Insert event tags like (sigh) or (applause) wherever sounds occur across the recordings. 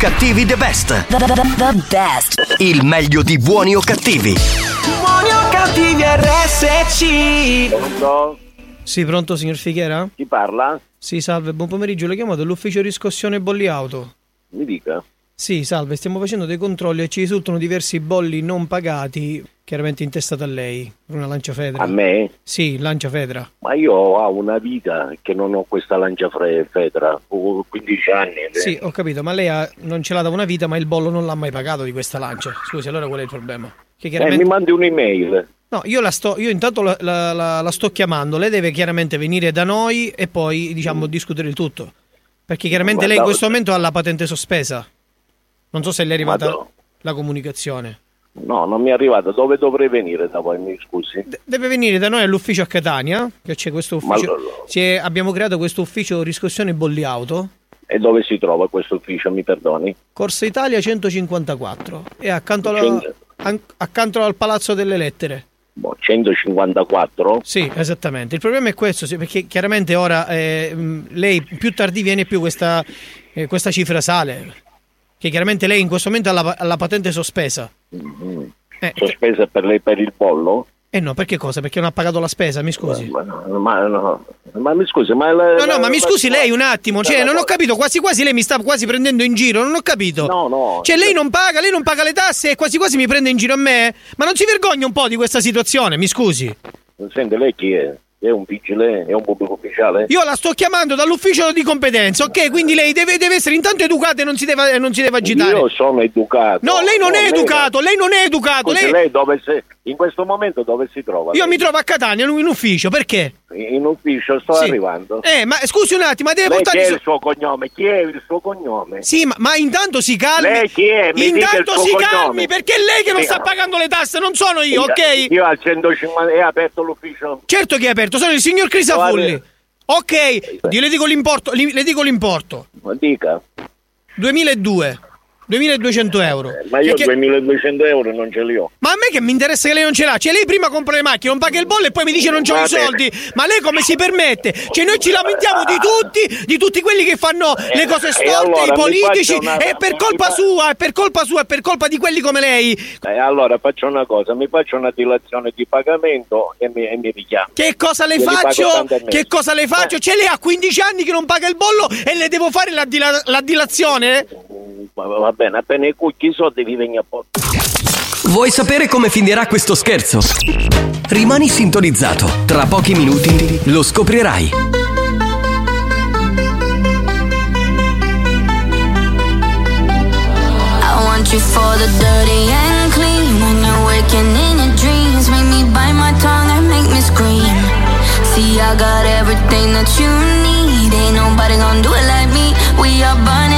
Cattivi the best. The, the- the- the best. Il meglio di buoni o cattivi. Buoni o cattivi RSC. Pronto? Sì, pronto signor Fichiera? Chi parla? Sì, salve, buon pomeriggio, le chiamo dall'ufficio riscossione bolli auto. Mi dica. Sì, salve, stiamo facendo dei controlli e ci risultano diversi bolli non pagati, chiaramente intestati a lei, una lancia fedra. A me? Sì, lancia fedra. Ma io ho una vita che non ho questa lancia fedra. Ho 15 anni. eh. Sì, ho capito, ma lei ha- non ce l'ha da una vita, ma il bollo non l'ha mai pagato di questa lancia. Scusi, allora qual è il problema? Che Eh, chiaramente... mi mandi un'email. No, io, la sto, io intanto la, la- la- la sto chiamando, lei deve chiaramente venire da noi e poi, diciamo, discutere il tutto. Perché chiaramente lei in Guarda- questo momento ha la patente sospesa. Non so se le è arrivata Ma no. la comunicazione. No, non mi è arrivata. Dove dovrei venire da voi? Mi scusi. Deve venire da noi all'ufficio a Catania, che c'è questo ufficio. è- abbiamo creato questo ufficio riscossione bolli auto, E dove si trova questo ufficio? Mi perdoni? Corso Italia 154. E accanto, alla- Cento- an- accanto al Palazzo delle Lettere. Boh, 154? Sì, esattamente. Il problema è questo, perché chiaramente ora eh, lei più tardi viene più questa, eh, questa cifra sale. Che chiaramente lei in questo momento ha la, ha la patente sospesa. Eh, Sospesa per lei per il bollo? eh no, perché cosa? Perché non ha pagato la spesa, mi scusi. Ma, ma no. Ma mi scusi, ma... la- No, no, ma mi la- scusi lei un attimo, cioè non ho capito, quasi quasi lei mi sta quasi prendendo in giro, non ho capito. No, no. Cioè lei non paga, lei non paga le tasse e quasi quasi mi prende in giro a me? Ma non si vergogna un po' di questa situazione, mi scusi? Sente, lei chi è? È un vigile? È un pubblico ufficiale? Io la sto chiamando dall'ufficio di competenza, ok? Quindi lei deve, deve essere intanto educata e non si deve, non si deve agitare. Io sono educato. No, lei non No, è educato, lei non è educato. Scusi, lei- lei dove si- in questo momento dove si trova? Io lei? mi trovo a Catania in ufficio, perché? In ufficio, sto Sì. arrivando. Eh, ma scusi un attimo, ma deve Lei chi portare è il suo cognome? Chi è il suo cognome? Sì, ma, ma intanto si calmi. Lei chi è? Mi intanto si cognome. calmi, perché è lei che non Sì. sta pagando le tasse, non sono io, ok? Io al 150 è aperto l'ufficio? Certo che è aperto, sono il signor Crisafulli. Ok, io le dico l'importo, li- le dico l'importo. Dica. 2002. 2200 euro. Ma io Che- che- 2200 euro non ce li ho. Ma a me che mi interessa che lei non ce l'ha? Cioè lei prima compra le macchine, non paga il bollo e poi mi dice non c'ho Va i soldi. Ma lei come si permette? Cioè noi ci lamentiamo di tutti, di tutti quelli che fanno le cose e storte, allora i politici, una- è per colpa fa- sua, è per colpa sua, è per colpa di quelli come lei. Eh, allora faccio una cosa, mi faccio una dilazione di pagamento e mi, e mi richiamo. Che cosa le Io faccio? Che cosa le faccio? Cioè lei ha 15 anni che non paga il bollo e le devo fare la, dila- la dilazione? Va, va bene, appena i cucchi i soldi vi vengo a posto. Vuoi sapere come finirà questo scherzo? Rimani sintonizzato. Tra pochi minuti lo scoprirai. I want you for the dirty and clean. When you're waking in your dreams, make me bite my tongue and make me scream. See, I got everything that you need. Ain't nobody gonna do it like me. We are burning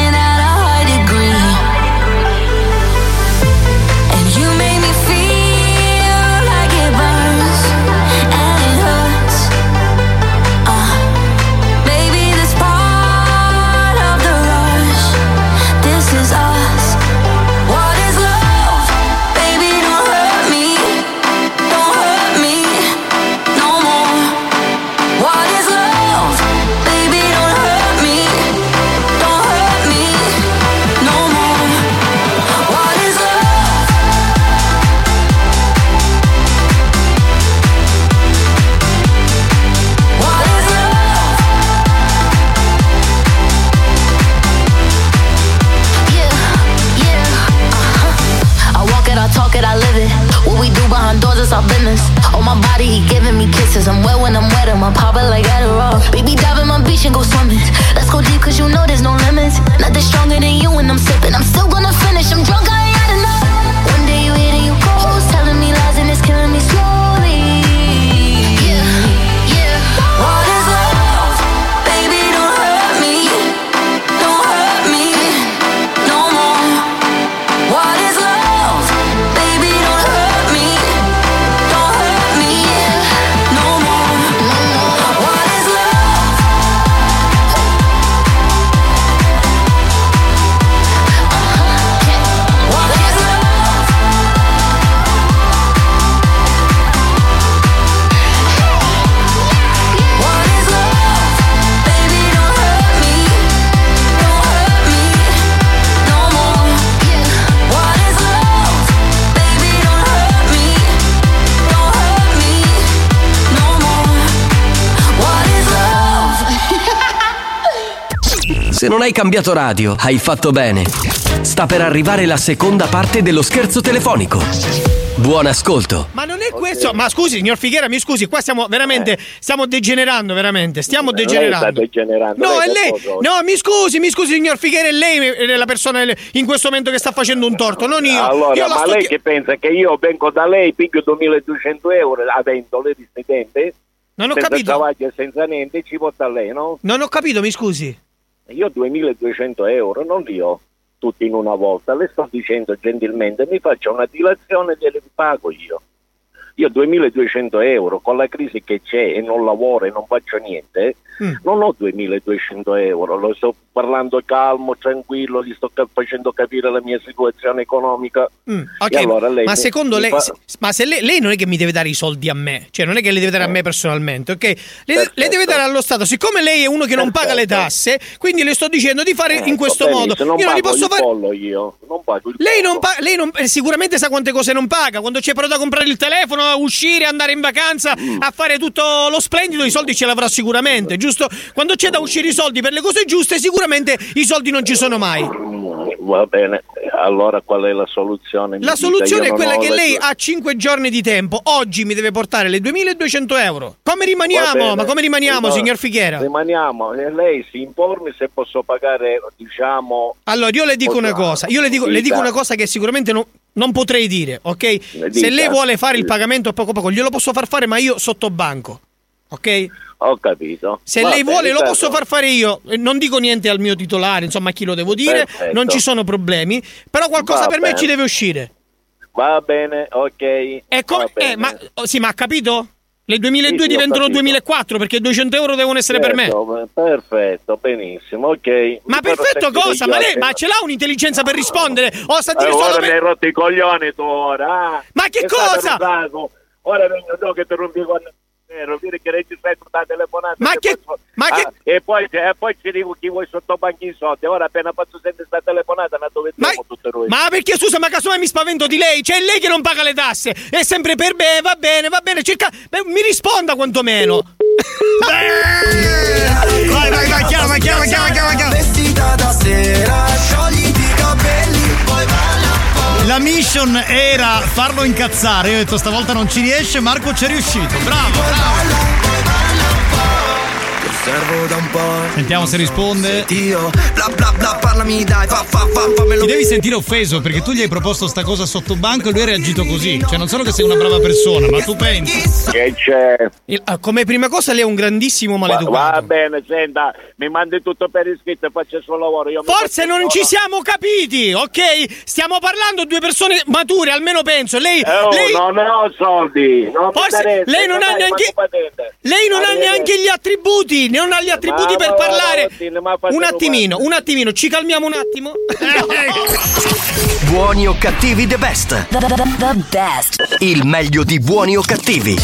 cambiato radio, hai fatto bene. Sta per arrivare la seconda parte dello scherzo telefonico. Buon ascolto. Ma non è questo. Ma scusi, signor Figuera, mi scusi, qua stiamo veramente. Stiamo degenerando, veramente. Stiamo Lei degenerando. sta degenerando. No, è lei. No, mi scusi, mi scusi, signor Figuera, è lei è la persona in questo momento che sta facendo un torto, non io. Allora, io la ma sto lei chi- che pensa che io vengo da lei, piglio 2200 euro avendo le residente? Non ho senza capito. travaglio e senza niente, ci porta lei, no? Non ho capito, mi scusi. Io 2200 euro non li ho tutti in una volta, le sto dicendo gentilmente, mi faccia una dilazione e glieli pago io. Io 2200 euro con la crisi che c'è e non lavoro e non faccio niente, Mm. non ho 2200 euro, lo sto parlando calmo, tranquillo, gli sto facendo capire la mia situazione economica. Mm, ok, E allora lei ma secondo lei, fa- se- ma se lei, lei non è che mi deve dare i soldi a me, cioè non è che li deve dare a me personalmente, ok? Le, le Perfetto. deve dare allo Stato. Siccome lei è uno che non paga le Perfetto. tasse, quindi le sto dicendo di fare in Ecco, questo modo. Non Io non li posso fare. io, non pago Lei, non pa- lei non- eh, sicuramente sa quante cose non paga. Quando c'è però da comprare il telefono, a uscire, andare in vacanza, a fare tutto lo splendido, i soldi ce l'avrà sicuramente, giusto? Quando c'è da uscire i soldi per le cose giuste, sicuramente i soldi non ci sono mai. Va bene, allora qual è la soluzione? Mi La soluzione io è quella che le lei ha 5 giorni di tempo. Oggi mi deve portare le 2200 euro. Come rimaniamo? Ma come rimaniamo, No, signor Fighiera? Rimaniamo, e lei si informi se posso pagare, diciamo... Allora, io le dico una cosa. Io le dico, le dico una cosa che sicuramente non, non potrei dire, ok? Se lei vuole fare il pagamento a poco poco, glielo posso far fare, ma io sotto banco. Ok? Ho capito. Se Va lei bene, vuole lo intanto- posso far fare io, Eh, non dico niente al mio titolare, insomma a chi lo devo dire, Perfetto. non ci sono problemi, però qualcosa Va per me bene. ci deve uscire. Va bene, ok. Come, va bene. eh, ma, sì, ma ha capito? Le 2002 Sì, diventano capito. 2004 perché 200 euro devono essere per me. Certo, Perfetto, benissimo, ok. Ma Però perfetto cosa? Ma lei ma ce l'ha un'intelligenza per rispondere? O sta a dire Eh, solo per- mi hai rotto i coglioni tu ora. ah. Ma che cosa? Ora vengo io che ti rompi quando ero, vedi che registrai tutta la telefonata. Ma che- ma che- Ah, E poi, e poi ci dico chi vuoi sotto banchi i soldi. Ora appena faccio sentire sta telefonata, la dove Ma, siamo tutte noi. ma perché scusa, ma casomai mi spavento di lei? C'è lei che non paga le tasse. È sempre per me, va bene, va bene. Cerca... beh, mi risponda quantomeno. (laughs) vai, vai, vai, chiama, chiama, chiama, chiama, chiama. Vestita da sera, sciogliti i capelli, La mission era farlo incazzare. Io ho detto stavolta non ci riesce, Marco ci è riuscito. Bravo, bravo. Osservo da un po'. Sentiamo se risponde. Io, bla bla bla, parlami dai, fa fa fa, fammelo. Ti devi sentire offeso perché tu gli hai proposto sta cosa sotto banco e lui ha reagito così. Cioè, non solo che sei una brava persona, ma tu pensi. Che c'è? Il- ah, come prima cosa lei è un grandissimo Va, maleducato. va bene, senta, mi mandi tutto per iscritto e faccio il suo lavoro. Io Forse non ci siamo capiti, ok? Stiamo parlando di due persone mature, almeno penso. Lei, Eh, oh, lei, non ho soldi. Non Forse lei non ha dai, neanche- lei non ha neanche gli attributi, non ha gli attributi Ma per va, parlare. ma Un attimino, un attimino, ci calmiamo un attimo. (laughs) Buoni o cattivi the best. The, the, the, the best. Il meglio di buoni o cattivi.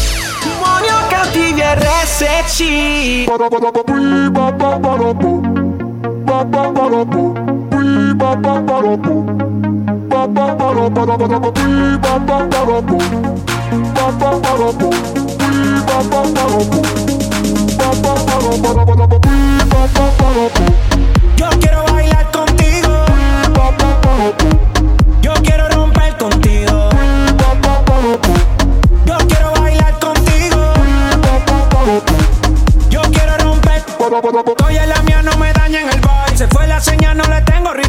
Buoni o cattivi RSC. Yo quiero bailar contigo. Yo quiero romper contigo. Yo quiero bailar contigo. Yo quiero romper. Oye, la mía no me daña en el vibe. Se fue la señal, no le tengo reply.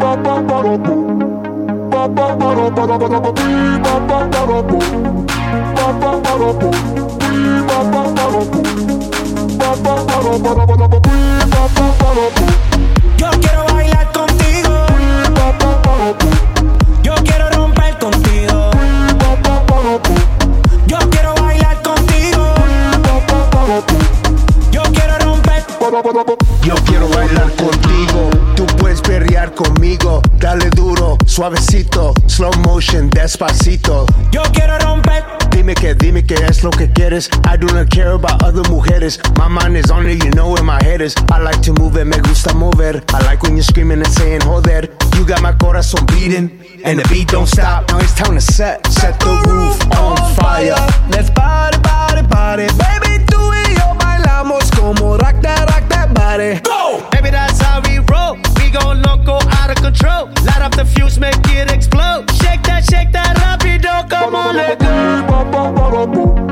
ba ba ba es lo que quieres. I do not care about other mujeres. My mind is on it, you know where my head is. I like to move it, me gusta mover. I like when you're screaming and saying Hold joder. You got my corazón beating, and the beat don't stop. Now it's time to set, set the roof on fire. Let's party, party, party, baby. Tú y yo bailamos como rock that, rock that body. Go! Baby, that's how we roll. We go loco, out of control. Light up the fuse, make it explode. Shake that, shake that rapido. Come on, let go.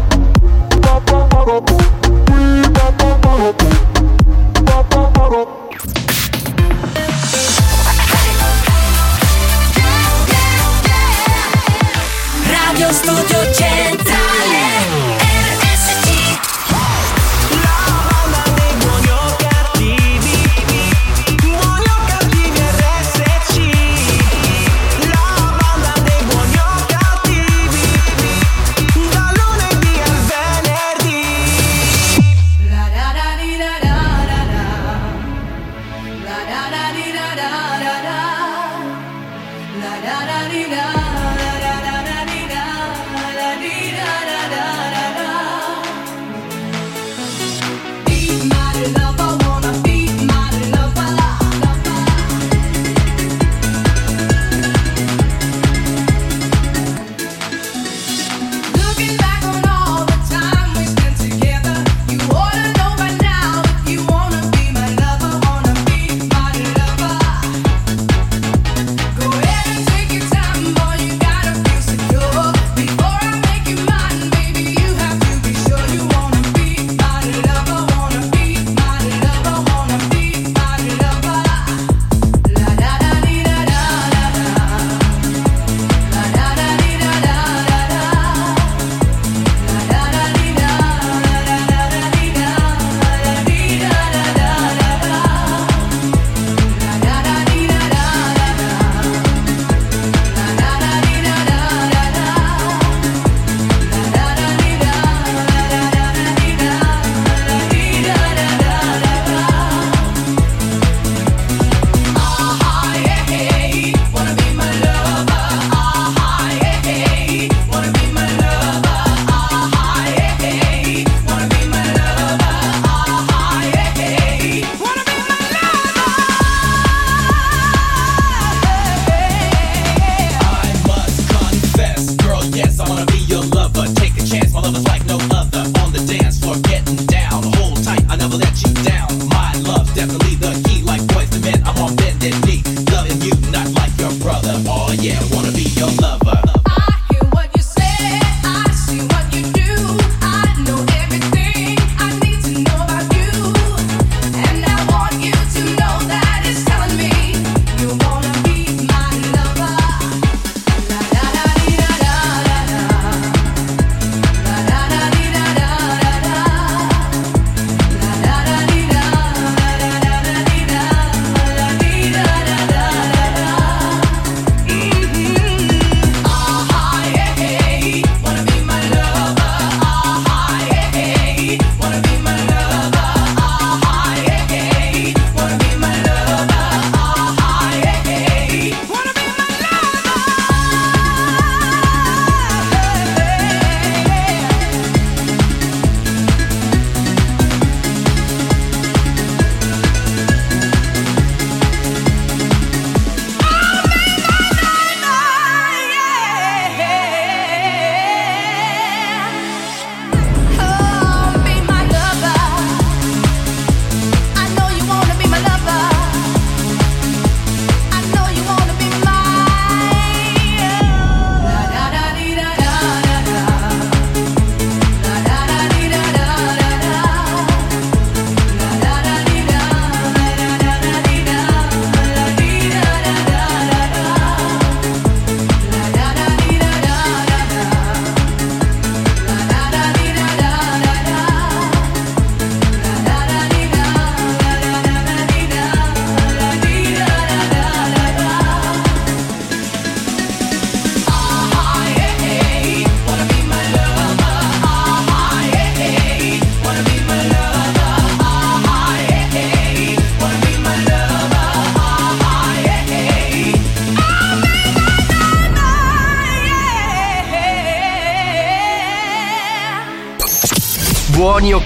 Studio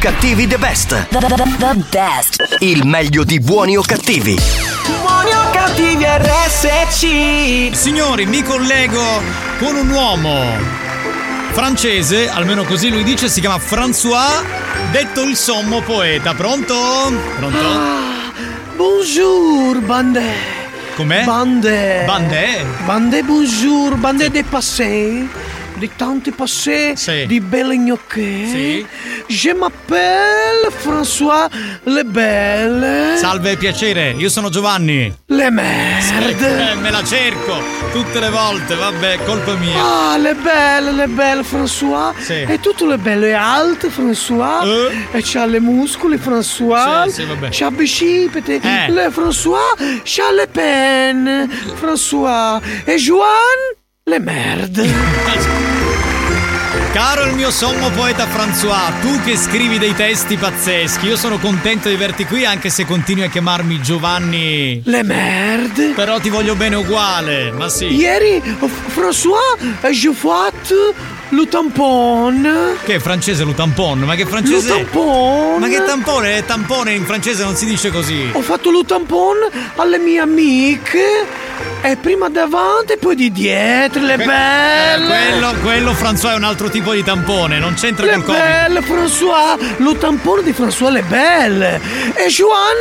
cattivi the best. The, the- the- the best. Il meglio di buoni o cattivi. Buoni o cattivi RSC. Signori, mi collego con un uomo francese, almeno così lui dice, si chiama François, detto il sommo poeta. Pronto? Pronto? Bonjour, bande. Com'è? Bande. Bande? Bande, bonjour, bande de passé. Di tanti passé, Sì. di belle gnocche. Sì. Je m'appelle François Le Belle. Salve, piacere, io sono Giovanni. Le merde. Eh, me la cerco tutte le volte, vabbè, colpa mia. Ah, le belle, le belle, François. Sì. E tutte le belle alte, François. Eh. E c'ha le muscoli, François. Sì, sì, vabbè. C'ha bicipite. Eh. Le François. C'ha le penne, François. E Joan, le merde. (laughs) Caro il mio sommo poeta François, tu che scrivi dei testi pazzeschi, io sono contento di averti qui anche se continui a chiamarmi Giovanni. Le merde. Però ti voglio bene uguale, ma sì. Ieri, oh, François, j'ai fatto le tampon. Che è francese lo tampon? Ma che Le francese? tampon. Ma che tampone? Tampone in francese non si dice così. Ho fatto lo tampon alle mie amiche. E prima davanti e poi di dietro, le belle. Quello, quello François è un altro tipo di tampone, non c'entra Le col Covid. belle, François! Lo tampone di François Le Belle! E Joan,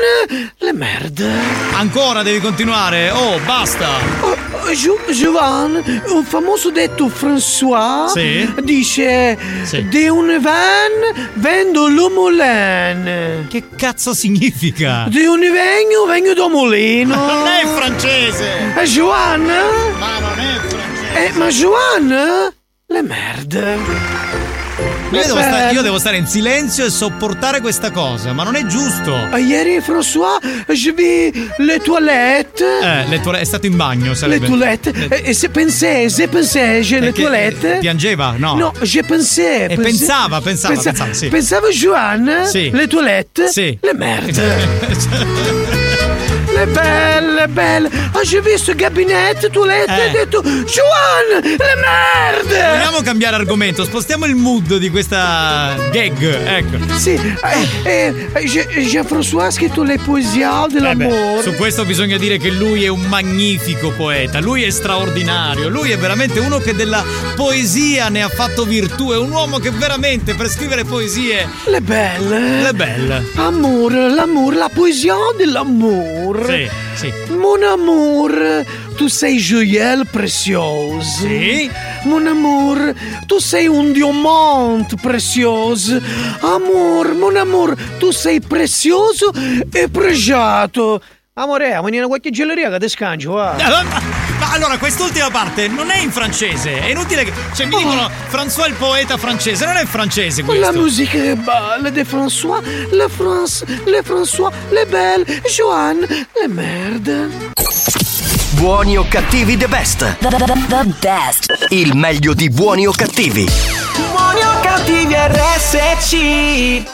le merde! Ancora devi continuare? Oh, basta! Oh, Gio- Joan, un famoso detto François Sì? dice Sì. De un van vendo lo moulin. Che cazzo significa? De un vegno vengo do molino. Non è francese! E Joan? Ma non è francese! Eh, ma Joan? Le merde. Io Le devo, stare, io devo stare in silenzio e sopportare questa cosa, ma non è giusto. Ah, Ieri, François, je vis le toilettes. Eh, le toilette- è stato in bagno, Le sarebbe. toilettes. Le- E, e se pensais, se pensais, j'ai le eh, Piangeva? No. No, je pensais. E pensava, pensava, pensava, sì. Pensavo Joan, Sì. le toilette, Sì. le merde. (laughs) (laughs) le belle, belle. Ah, j'ai visto il gabinetto, toilette, Eh. e ho detto, Joan, le merde. Vogliamo cambiare argomento, spostiamo il mood di questa gag, ecco. Sì, eh, eh, Je- Jean-François ha scritto le poesie Eh beh, dell'amore. su questo bisogna dire che lui è un magnifico poeta, lui è straordinario, lui è veramente uno che della poesia ne ha fatto virtù, è un uomo che veramente per scrivere poesie Le belle. è belle. Amore, l'amore, la poesia dell'amore. Sì, sì. Mon amour, tu sei joyelle précieuse. Sì. Mon amour, tu sei un diamante prezioso. Amor, mon amour, tu sei prezioso e pregiato. Amore, ma in qualche gelateria che ti scancio, va. Ma allora, quest'ultima parte non è in francese, è inutile che. Cioè, mi dicono François il poeta francese, non è francese La questo. musique est belle de François, le France, le François, le belles, Joanne, le merde. Buoni o cattivi the best. The, the- the- the best. Il meglio di buoni o cattivi. Buoni o cattivi RSC.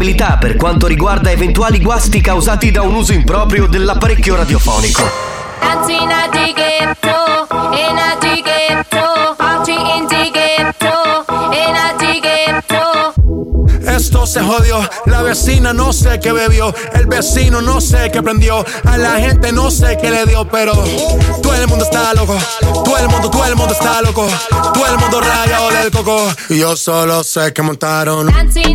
Responsabilità per quanto riguarda eventuali guasti causati da un uso improprio dell'apparecchio radiofonico. Esto se jodió, la vecina no sé qué bebió, el vecino no sé qué prendió, a la gente no sé qué le dio, pero todo el mundo está loco, todo el mundo, todo el mundo está loco, todo el mundo rayado del coco. Y yo solo sé que montaron. Dancing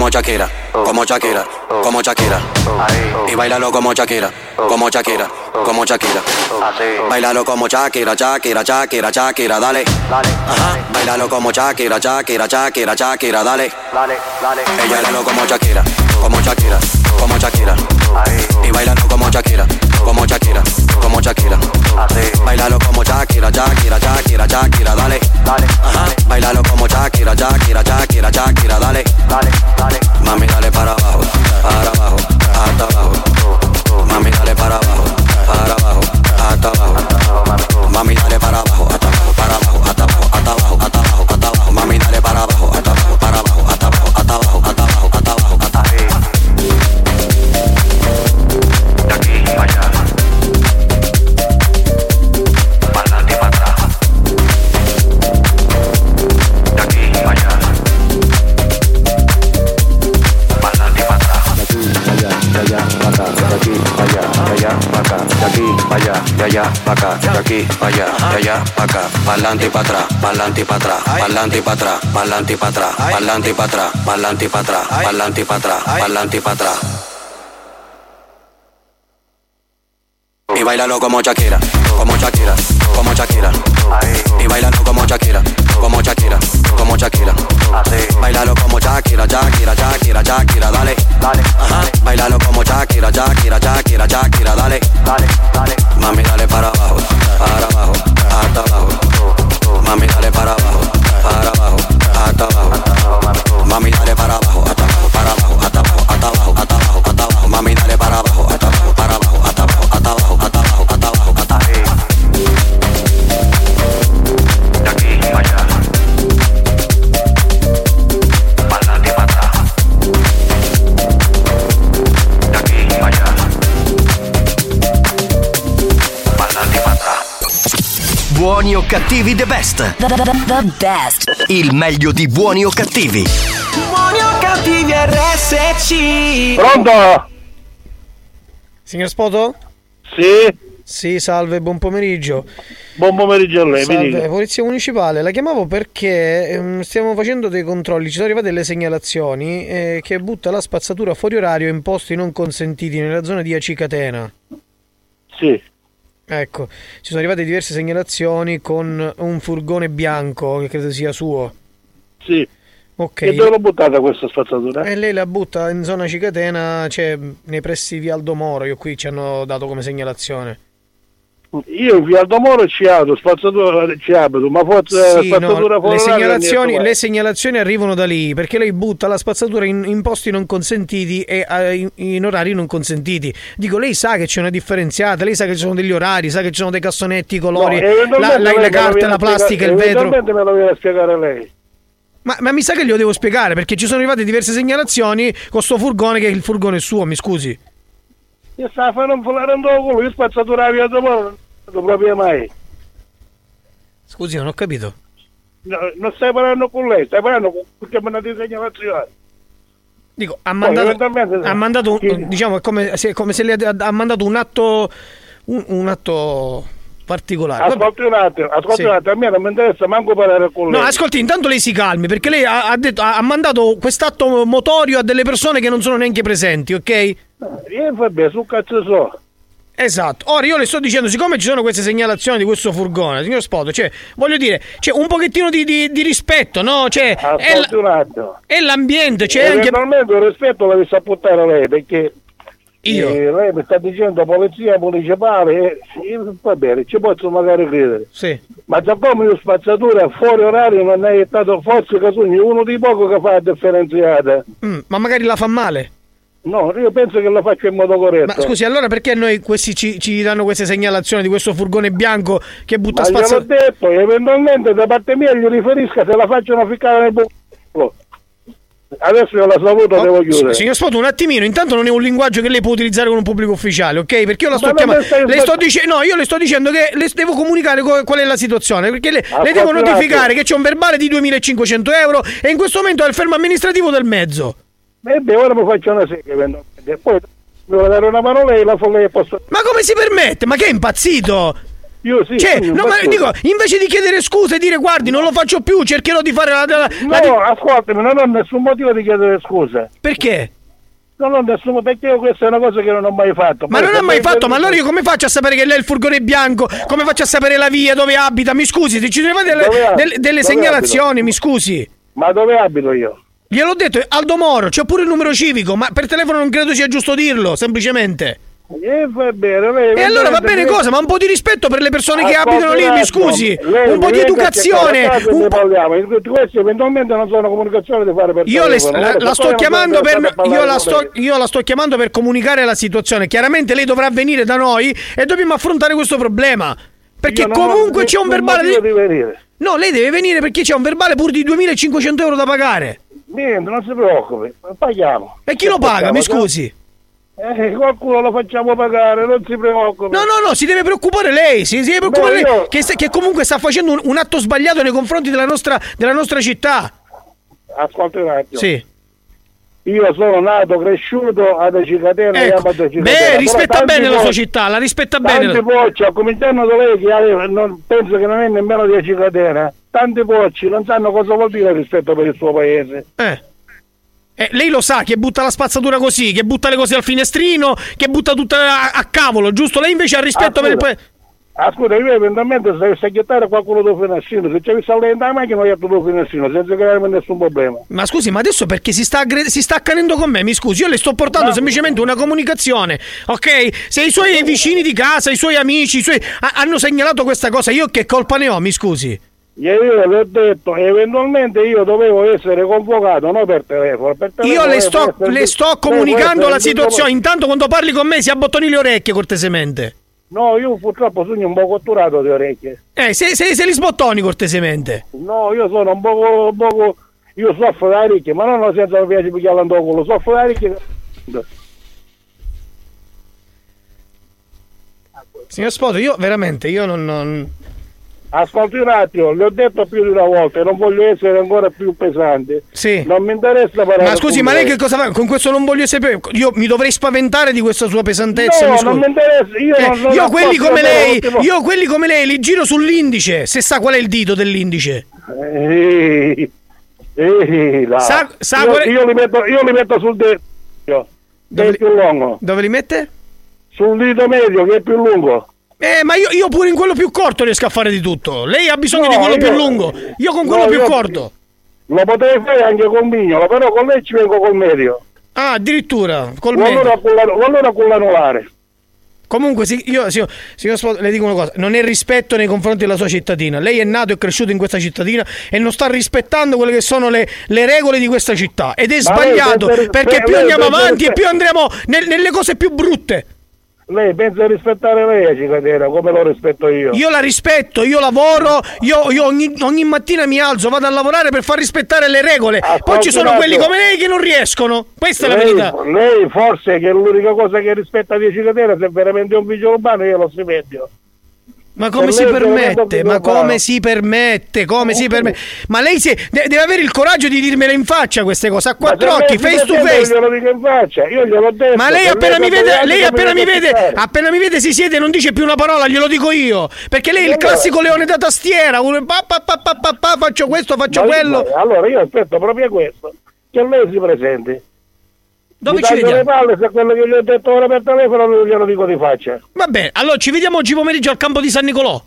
Como Shakira, como Shakira, como Shakira. Y bailalo como Shakira, como Shakira, como Shakira. Bailalo como Shakira, Shakira, Shakira, Shakira, dale. Ajá. Bailalo como Shakira, Shakira, Shakira, Shakira, dale. Ella bailalo como Shakira, como Shakira, como Shakira. Y bailalo como Shakira, como Shakira, como Shakira. Bailalo como Shakira, Shakira, Shakira, Shakira, dale. Ajá. Bailalo como Shakira, Shakira, Shakira, Shakira, dale. Mami, dale para abajo, para abajo, pa' acá, de aquí pa' allá, de allá pa' acá, pa'lante y pa' atrás, pa'lante y pa' atrás, pa'lante y pa' atrás, pa'lante y pa' atrás, pa'lante y pa' atrás, pa'lante y pa' atrás, pa'lante y pa' atrás, pa'lante y pa' atrás. Bailalo como Shakira, como Shakira, como Shakira. Y bailalo como Shakira, como Shakira, como Shakira. Bailalo como Shakira, Shakira, Shakira, Shakira, dale, dale. Ajá. Bailalo como Shakira, Shakira, Shakira, Shakira, dale, dale, dale. Mami, dale para abajo, para abajo, hasta abajo. Mami, dale para abajo, para abajo, hasta abajo. Mami, dale para abajo, Buoni o cattivi the best. The, the, the best. Il meglio di buoni o cattivi. Buoni o cattivi RSC. Pronto? Signor Spoto? Sì. Sì, salve, buon pomeriggio. Buon pomeriggio a lei, mi Salve, dica. Polizia Municipale, la chiamavo perché ehm, stiamo facendo dei controlli, ci sono arrivate delle segnalazioni eh, che butta la spazzatura fuori orario in posti non consentiti nella zona di Aci Catena. Sì. Ecco, ci sono arrivate diverse segnalazioni con un furgone bianco che credo sia suo. Sì. Ok. E dove l'ho buttata questa spazzatura? E lei la butta in zona Cicatena, cioè nei pressi di Aldo Moro, io qui ci hanno dato come segnalazione. Io in via Aldomoro ci abito, spazzatura ci abito, ma forse Sì, no, spazzatura fuori le, segnalazioni, le segnalazioni arrivano da lì perché lei butta la spazzatura in, in posti non consentiti e eh, in, in orari non consentiti. Dico, lei sa che c'è una differenziata, lei sa che ci sono degli orari, sa che ci sono dei cassonetti, i colori, No, la, la- carta, la a plastica, il vetro. Eventualmente me lo viene a spiegare lei. Ma, ma mi sa che glielo devo spiegare perché ci sono arrivate diverse segnalazioni con sto furgone che il furgone è suo, mi scusi. A un fulare in culo, io spazzatura a via Aldomoro non proprio mai. Scusi, non ho capito. No, non stai parlando con lei, stai parlando con perché mi date segnalazioni. Dico, ha Poi, mandato, eventualmente- ha mandato un- diciamo, è come se, come se ha, ha mandato un atto, un, un atto particolare. Ascolti un attimo, ascolti Sì. un attimo, a me non mi interessa manco parlare con lei. No, ascolti, intanto lei si calmi perché lei ha, ha detto- ha- mandato quest'atto motorio a delle persone che non sono neanche presenti, ok? Io vabbè, su cazzo so. Esatto. Ora io le sto dicendo, siccome ci sono queste segnalazioni di questo furgone, signor Spoto, cioè, voglio dire, c'è un pochettino di, di- di rispetto, no? Cioè, è, l- è l'ambiente, c'è anche... Eventualmente il rispetto l'avessi saputare lei perché Io? eh, lei mi sta dicendo polizia municipale e io- va bene, ci posso magari credere. Sì. Ma come io spazzatura fuori orario non è stato forse Casugno uno di poco che fa la differenziata. Mm, ma magari la fa male. No, io penso che lo faccio in modo corretto. Ma scusi, allora perché noi questi ci, ci danno queste segnalazioni di questo furgone bianco che butta Ma gliel'ho spazzatura? detto, eventualmente da parte mia gli riferisca se la facciano ficcare nel buco. Adesso io la saluto, devo chiudere. Signor Spoto, un attimino, intanto non è un linguaggio che lei può utilizzare con un pubblico ufficiale, ok? Perché io la sto chiamando. Le sto dicendo, no, io le sto dicendo che le devo comunicare co- qual è la situazione. Perché le, le devo notificare che c'è un verbale di 2500 euro e in questo momento ha il fermo amministrativo del mezzo. Beh, ora mi faccio una eventualmente. Poi vuole dare una mano lei, la fa lei posso... Ma come si permette? Ma che è impazzito? Io sì, Cioè, no, ma dico, invece di chiedere scuse e dire guardi, non lo faccio più, cercherò di fare la. la- la- No, ascoltami, non ho nessun motivo di chiedere scusa. Perché? Non ho nessun perché questa è una cosa che non ho mai fatto. Ma Poi non ha mai fatto, ma allora io come faccio a sapere che lei è il furgone bianco? Come faccio a sapere la via, dove abita? Mi scusi, se ci sono delle, abito? delle- delle segnalazioni, mi scusi. Ma dove abito io? Gliel'ho detto, Aldo Moro, c'ho pure il numero civico, ma per telefono non credo sia giusto dirlo, semplicemente. E va bene, lei... E allora va bene cosa? Ma un po' di rispetto per le persone che Ascolti abitano lì, mi scusi. lei Un po' di educazione. un po'- parliamo. Questi eventualmente non sono comunicazioni da fare per Io le- la, Ora, la sto chiamando per, io, la sto, io la sto chiamando per comunicare la situazione. Chiaramente lei dovrà venire da noi e dobbiamo affrontare questo problema. Perché non ho comunque c'è un verbale di... di. No, lei deve venire perché c'è un verbale pur di 2500 euro da pagare. Niente, non si preoccupi, paghiamo. E chi lo paga, mi scusi? Eh, qualcuno lo facciamo pagare, non si preoccupi. No, no, no, si deve preoccupare lei, si, si deve preoccupare Beh, lei io- che, che comunque sta facendo un, un atto sbagliato nei confronti della nostra, della nostra città. Ascolta un attimo. Sì. Io sono nato, cresciuto ad Cicatena, Ecco. chiamo ad Cicatena. Beh, rispetta tanti bene la sua città, la rispetta bene. Tanti pocci, a cominciando da lei che non, penso che non è nemmeno di Cicatena, tanti pocci non sanno cosa vuol dire rispetto per il suo paese. Eh. Eh, lei lo sa che butta la spazzatura così, che butta le cose al finestrino, che butta tutto a, a cavolo, giusto? Lei invece ha rispetto Ah, per il scusa. paese. Ascolta, io eventualmente se se chiattare qualcuno del finestrino, se c'è visto lei in macchina, io il finestrino, senza crearmi nessun problema. Ma scusi, ma adesso perché si sta, aggre- si sta accanendo con me? Mi scusi, io le sto portando semplicemente una comunicazione, ok? Se i suoi vicini di casa, i suoi amici, i suoi... ha- hanno segnalato questa cosa, io che colpa ne ho, mi scusi? Io le ho detto, eventualmente io dovevo essere convocato, non per telefono. Per telefono Io le sto, essere- le sto comunicando la situazione, intanto quando parli con me si abbottoni le orecchie cortesemente. No, io purtroppo sono un po' catturato di orecchie. Eh, se, se, se li sbottoni cortesemente. No, io sono un poco, un poco io soffro da orecchie, ma non senza piace pigliare l'andocolo, soffro da orecchie. Signor Spoto, io veramente, io non... non... Ascolti un attimo, le ho detto più di una volta non voglio essere ancora più pesante. Sì. Non mi interessa parlare Ma scusi, ma lei che cosa fa? Con questo non voglio sapere. Io mi dovrei spaventare di questa sua pesantezza. No, mi non mi interessa, io Eh, non- non io quelli come lei, io quelli come lei li giro sull'indice. Se sa qual è il dito dell'indice. Ehi. Sa- sa io, qual io li metto, io li metto sul dito, che è più lungo. Dove li mette? Sul dito medio che è più lungo. Eh, ma io, io pure in quello più corto riesco a fare di tutto. Lei ha bisogno No, di quello io- più lungo. Io con quello no, più corto. Lo potrei fare anche con Mignolo, però con lei ci vengo col medio. Ah, addirittura. Col medio. allora con, la, o allora con l'anulare. Comunque, sì, io, signor, signor Spot, le dico una cosa: non è rispetto nei confronti della sua cittadina. Lei è nato e cresciuto in questa cittadina e non sta rispettando quelle che sono le, le regole di questa città. Ed è Ma lei sbagliato pensa- perché lei più andiamo pensa- avanti e più andremo nel- nelle cose più brutte. Lei pensa di rispettare lei a Cicatera come lo rispetto io. Io la rispetto, io lavoro, io, io ogni, ogni mattina mi alzo, vado a lavorare per far rispettare le regole. Poi ci sono quelli come lei che non riescono. Questa è la lei, verità. Lei forse che l'unica cosa che rispetta di Cicatera se è veramente un vigile urbano io lo stipendio. Ma come Per si permette? Ma come si permette? Come si permette? Ma lei de- deve avere il coraggio di dirmele in faccia queste cose, a quattro se occhi, face to face. Glielo dico in faccia, io gliel'ho detto. Ma lei appena mi vede, lei appena mi vede, appena mi vede si siede e non dice più una parola, glielo dico io. Perché lei è il classico leone da tastiera, uno pa, pa, pa, pa, pa, pa, faccio questo, faccio quello. Allora io aspetto proprio questo, che lei si presenti. Dove Mi ci vediamo? le palle se quello che gli ho detto ora per telefono non glielo dico di faccia. Va bene, allora ci vediamo oggi pomeriggio al campo di San Nicolò.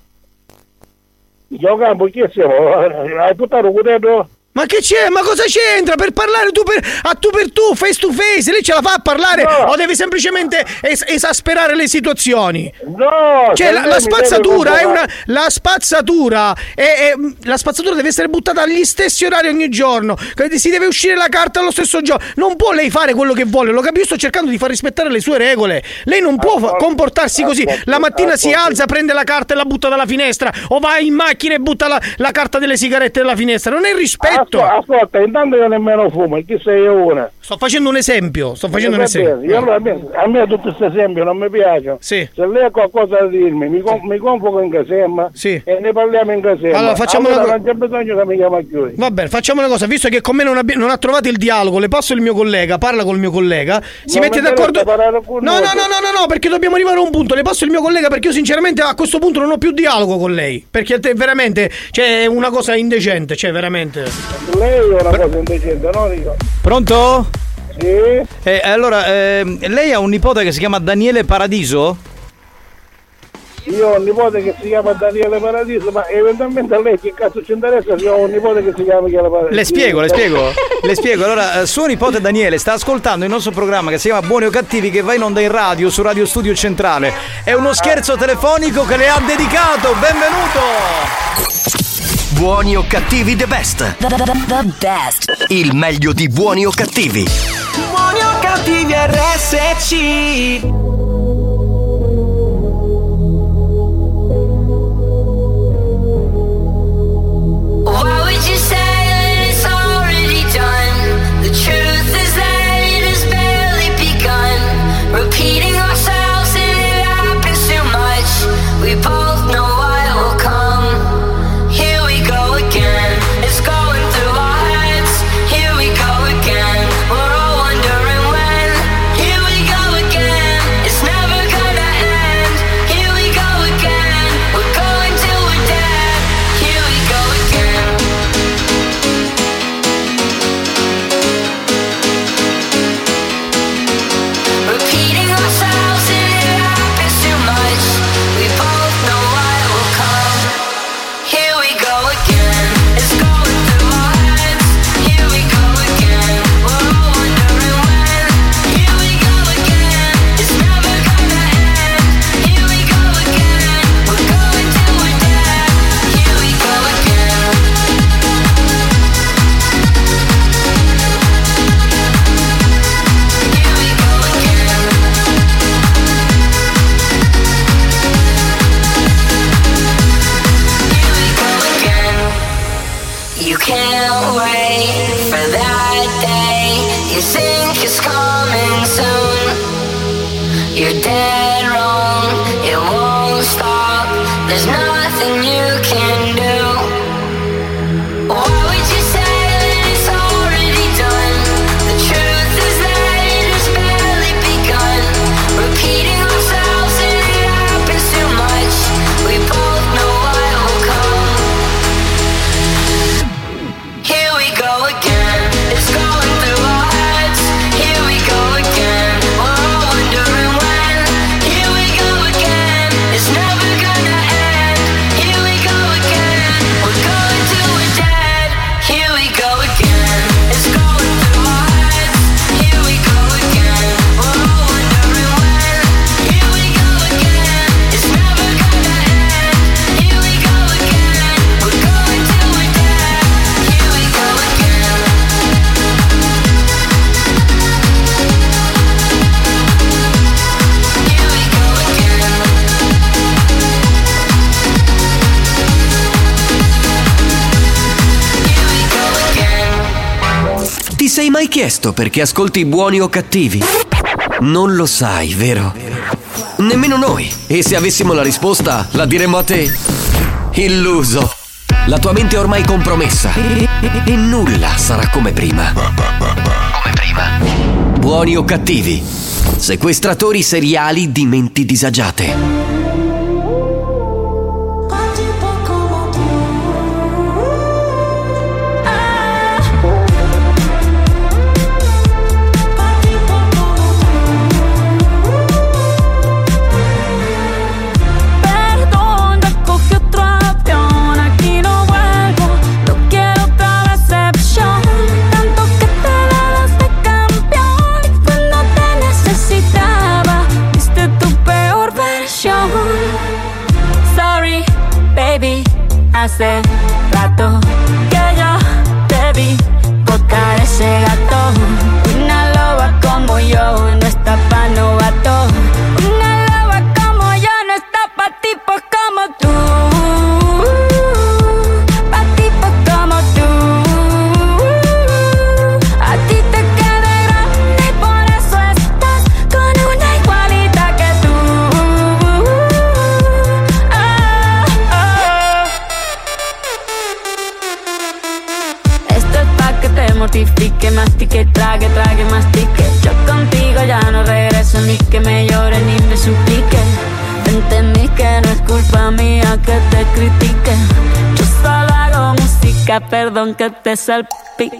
Io campo, chi siamo? Hai buttato un cutello? Ma che c'è? Ma cosa c'entra? Per parlare tu per, a tu per tu, face to face, lei ce la fa a parlare No. o deve semplicemente es- esasperare le situazioni? No! Cioè la, la spazzatura è una. La spazzatura è, è- la spazzatura deve essere buttata agli stessi orari ogni giorno. Si deve uscire la carta allo stesso giorno. Non può lei fare quello che vuole. Lo capisco, sto cercando di far rispettare le sue regole. Lei non può fa- comportarsi così. La mattina si alza, prende la carta e la butta dalla finestra. O va in macchina e butta la, la carta delle sigarette dalla finestra. Non è rispetto. Ascolta, ascolta, intanto io nemmeno fumo, chi sei una? Sto facendo un esempio. Sto facendo un Va esempio. io allora, a, me, a me tutti questi esempi non mi piacciono. Sì. Se lei ha qualcosa da dirmi, mi, con- mi convoco in casemma Sì. e ne parliamo in casemma. Allora, facciamo una Allora co- non c'è bisogno che mi chiama più. Va bene, facciamo una cosa, visto che con me non, abbi- non ha trovato il dialogo, le passo il mio collega, parla col mio collega, si Non mette d'accordo. No, no, no, no, no, no, perché dobbiamo arrivare a un punto. Le passo il mio collega perché io sinceramente a questo punto non ho più dialogo con lei. Perché te veramente, cioè, è una cosa indecente, cioè, veramente. Lei è una cosa indecente, no? Dico. Pronto? Sì? Eh, allora, ehm, lei ha un nipote che si chiama Daniele Paradiso? Io ho un nipote che si chiama Daniele Paradiso, ma eventualmente a lei che cazzo ci interessa se ho un nipote che si chiama Michele Paradiso? Le spiego, le spiego. Le spiego. Allora, eh, suo nipote Daniele sta ascoltando il nostro programma che si chiama Buoni o Cattivi che va in onda in radio su Radio Studio Centrale. È uno scherzo telefonico che le ha dedicato. Benvenuto! Buoni o cattivi the best. The, the, the- the best. Il meglio di buoni o cattivi. Buoni o cattivi RSC sei mai chiesto perché ascolti buoni o cattivi? Non lo sai, vero? Nemmeno noi. E se avessimo la risposta, la diremmo a te. Illuso. La tua mente è ormai compromessa. E, e nulla sarà come prima. Come prima. Buoni o cattivi? Sequestratori seriali di menti disagiate. perdón que te salpique.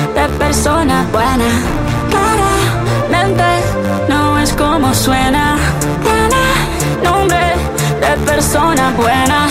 persona buena. Claramente no es como suena. Tiene nombre de persona buena.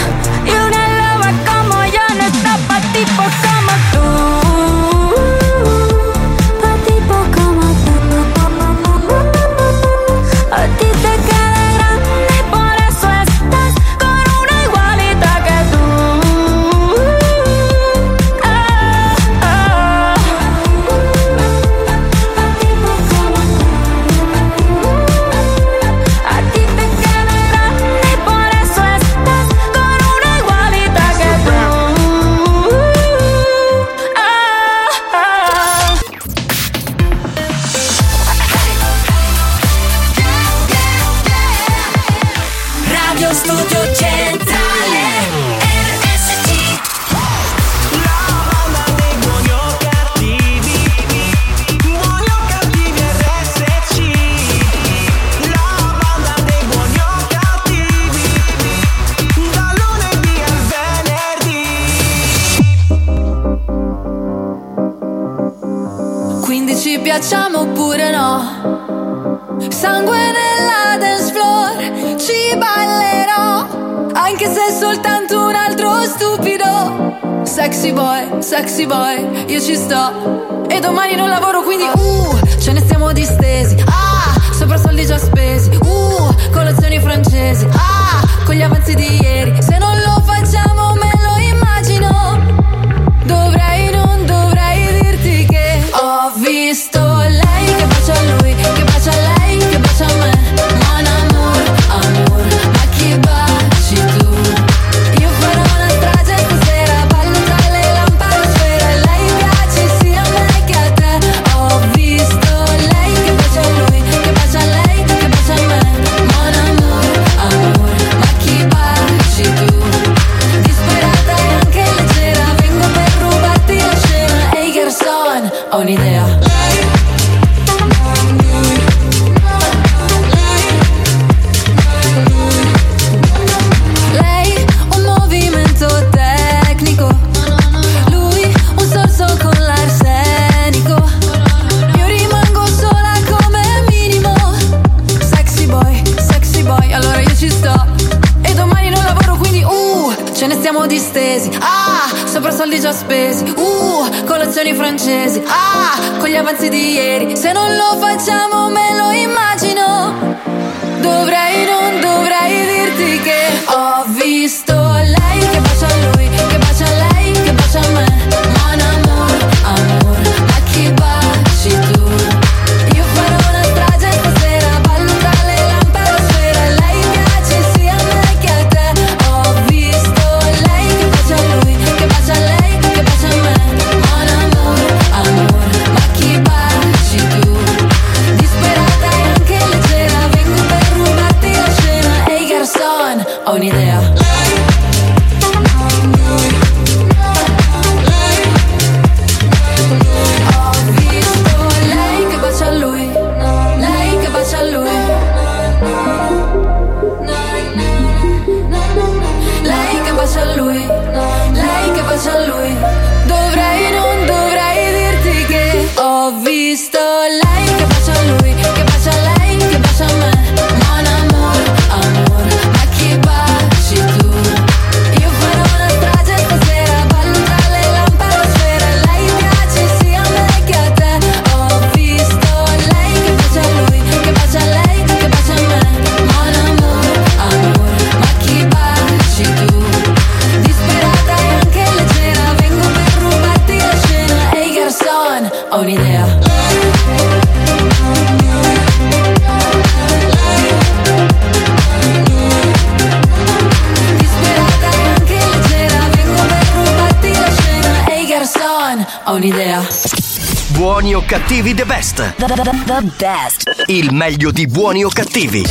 Cattivi the best. The best. Il meglio di buoni o cattivi.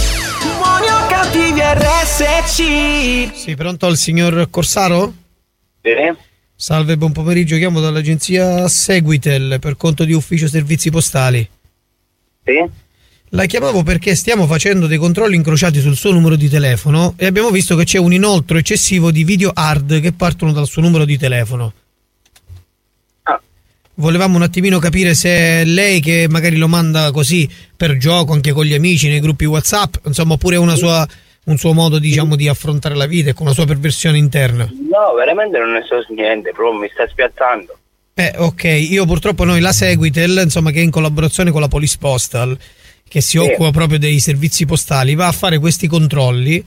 Buoni o cattivi RSC. Sì, pronto al signor Corsaro? Sì. Salve, buon pomeriggio. Chiamo dall'agenzia Seguitel per conto di ufficio servizi postali. Sì. La chiamavo perché stiamo facendo dei controlli incrociati sul suo numero di telefono e abbiamo visto che c'è un inoltro eccessivo di video hard che partono dal suo numero di telefono. Volevamo un attimino capire se è lei che magari lo manda così per gioco anche con gli amici nei gruppi WhatsApp, insomma, oppure una sua, un suo modo diciamo di affrontare la vita e con una sua perversione interna. No, veramente non ne so niente, proprio mi sta spiazzando. Eh, ok, io purtroppo noi la Seguitel, insomma, che è in collaborazione con la Police Postal, che si Sì. occupa proprio dei servizi postali, va a fare questi controlli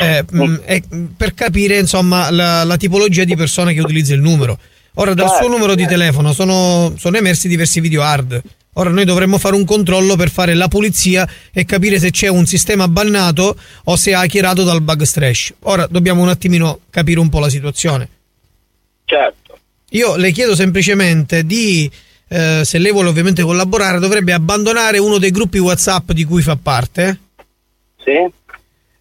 eh, mh, e- per capire, insomma, la, la tipologia di persona che utilizza il numero. Ora, dal suo Certo, numero di certo. telefono sono, sono emersi diversi video hard. Ora noi dovremmo fare un controllo per fare la pulizia e capire se c'è un sistema bannato o se hackerato dal bug strash. Ora dobbiamo un attimino capire un po' la situazione. Certo. Io le chiedo semplicemente di, eh, se lei vuole ovviamente collaborare, dovrebbe abbandonare uno dei gruppi WhatsApp di cui fa parte. Sì.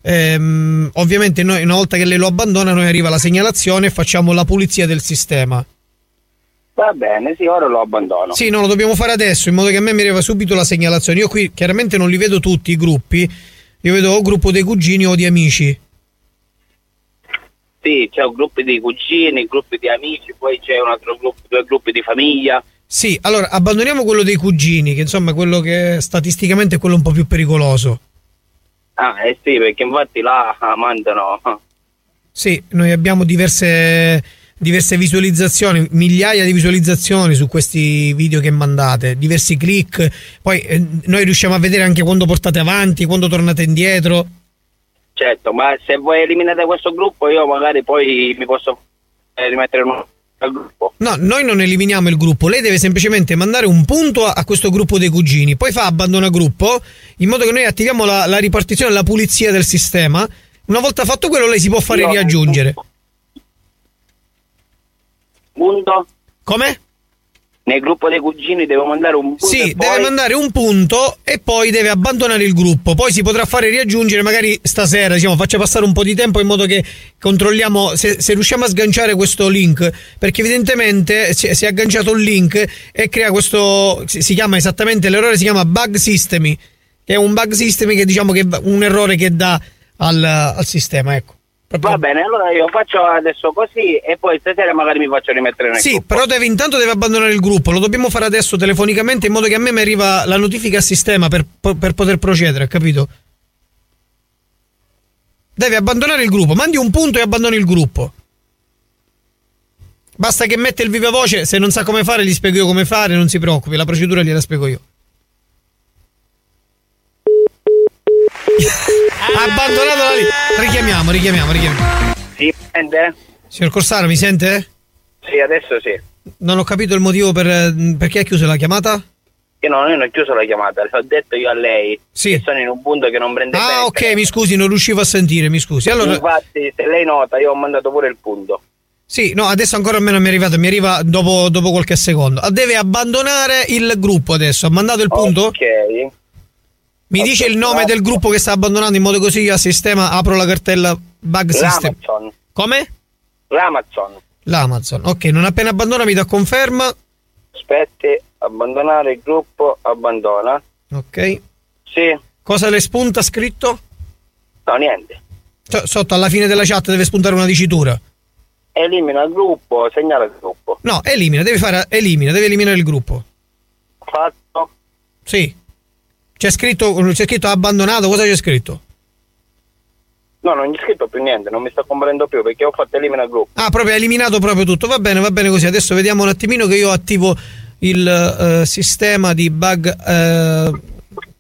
Ehm, ovviamente noi, una volta che lei lo abbandona, noi arriva la segnalazione e facciamo la pulizia del sistema. Va bene, sì, ora lo abbandono. Sì, no, lo dobbiamo fare adesso in modo che a me mi arriva subito la segnalazione. Io qui chiaramente non li vedo tutti i gruppi, io vedo o gruppo dei cugini o di amici. Sì, c'è un gruppo di cugini, gruppi di amici, poi c'è un altro gruppo, due gruppi di famiglia. Sì, allora abbandoniamo quello dei cugini, che insomma è quello che statisticamente è quello un po' più pericoloso. Ah, eh sì, perché infatti là ah, mandano. Sì, noi abbiamo diverse, diverse visualizzazioni, migliaia di visualizzazioni su questi video che mandate, diversi click, poi eh, noi riusciamo a vedere anche quando portate avanti, quando tornate indietro. Certo, ma se voi eliminate questo gruppo io magari poi mi posso eh, rimettere un gruppo. No, noi non eliminiamo il gruppo, lei deve semplicemente mandare un punto a, a questo gruppo dei cugini, poi fa abbandona gruppo, in modo che noi attiviamo la, la ripartizione, la pulizia del sistema. Una volta fatto quello lei si può fare Io- riaggiungere. Punto? Come? Nel gruppo dei cugini devo mandare un punto Sì, deve poi- mandare un punto e poi deve abbandonare il gruppo. Poi si potrà fare riaggiungere magari stasera, diciamo, faccia passare un po' di tempo in modo che controlliamo se, se riusciamo a sganciare questo link, perché evidentemente si, si è agganciato un link e crea questo si, si chiama esattamente l'errore si chiama bug system, che è un bug system che diciamo che è un errore che dà al, al sistema, ecco. Va bene, allora io faccio adesso così e poi stasera magari mi faccio rimettere nel Sì, gruppo. però deve, intanto deve abbandonare il gruppo, lo dobbiamo fare adesso telefonicamente in modo che a me mi arriva la notifica al sistema per, per poter procedere, capito? Deve abbandonare il gruppo, mandi un punto e abbandoni il gruppo. Basta che mette il viva voce, se non sa come fare gli spiego io come fare, non si preoccupi, la procedura gliela spiego io. Abbandonato la lì. Richiamiamo, richiamiamo, richiamiamo. Sì, sente? Signor Corsaro, mi sente? Sì, adesso sì. Non ho capito il motivo per, perché ha chiuso la chiamata? Io no, io non ho chiuso la chiamata, l'ho detto io a lei. Sì. Che sono in un punto che non prende. Ah, ok, mi scusi, non riuscivo a sentire, mi scusi. Allora, Infatti, se lei nota, io ho mandato pure il punto. sì, no, adesso ancora a me non mi è arrivato, mi arriva dopo, dopo qualche secondo. Ah, Deve abbandonare il gruppo adesso. Ha mandato il punto? Ok. Mi dice il nome del gruppo che sta abbandonando in modo così io a sistema apro la cartella bug system. L'Amazon. Come? L'Amazon. L'Amazon. Ok, non appena abbandona mi dà conferma. Aspetti, abbandonare il gruppo, abbandona. Ok. Sì. Cosa le spunta scritto? No, niente. Cioè, sotto alla fine della chat deve spuntare una dicitura. Elimina il gruppo, segnala il gruppo. No, elimina, deve fare elimina, deve eliminare il gruppo. Fatto. Sì. C'è scritto, c'è scritto abbandonato, cosa c'è scritto? No, non gli ho scritto più niente, non mi sto comprendendo più perché ho fatto elimina il gruppo. Ah, proprio ha eliminato proprio tutto. Va bene, va bene così. Adesso vediamo un attimino che io attivo il eh, sistema di bug. eh,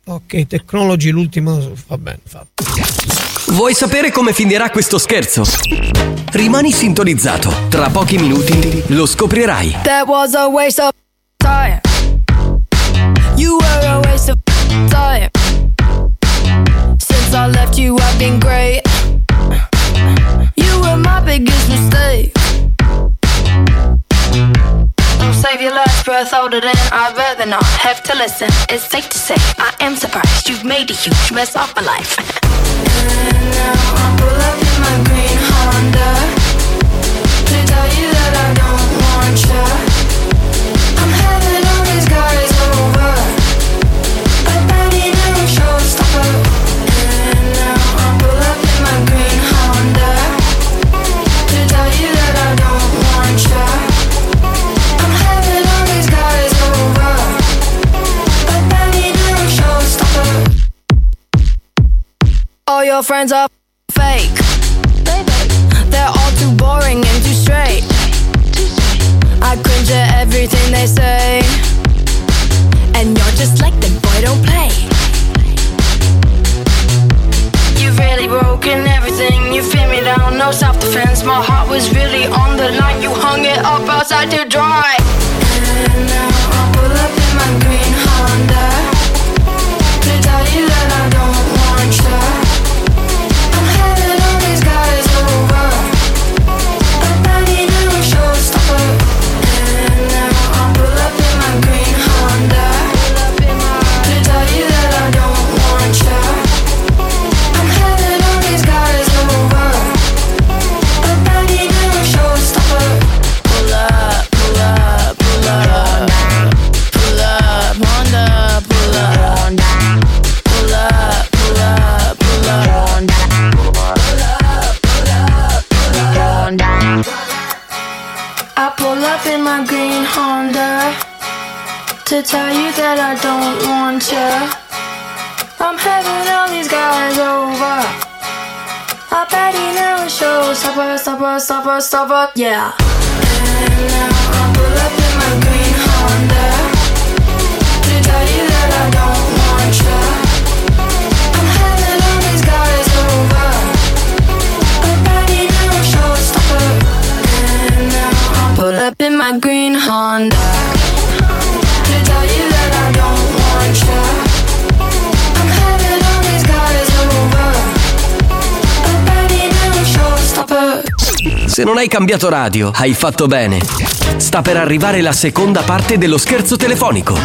ok, technology, l'ultimo. Va bene, fatto. Vuoi sapere come finirà questo scherzo? Rimani sintonizzato. Tra pochi minuti lo scoprirai. That was a waste of time. You were a waste of time. Since I left you, I've been great. You were my biggest mistake. Don't save your last breath older than I'd rather not have to listen. It's safe to say I am surprised you've made a huge mess of my life. And now I pull up in my green Honda to tell you that I don't want you. Your friends are fake. They're all too boring and too straight. I cringe at everything they say. And you're just like them, boy, don't play. You've really broken everything. You fit me down, no self defense. My heart was really on the line. You hung it up outside to dry. Stopper, stopper, stopper, yeah. And now I pull up in my green Honda to tell you that I don't want you. I'm having all these guys over. A body now showstopper. And now I pull up in my green Honda Se non hai cambiato radio, hai fatto bene. Sta per arrivare la seconda parte dello scherzo telefonico.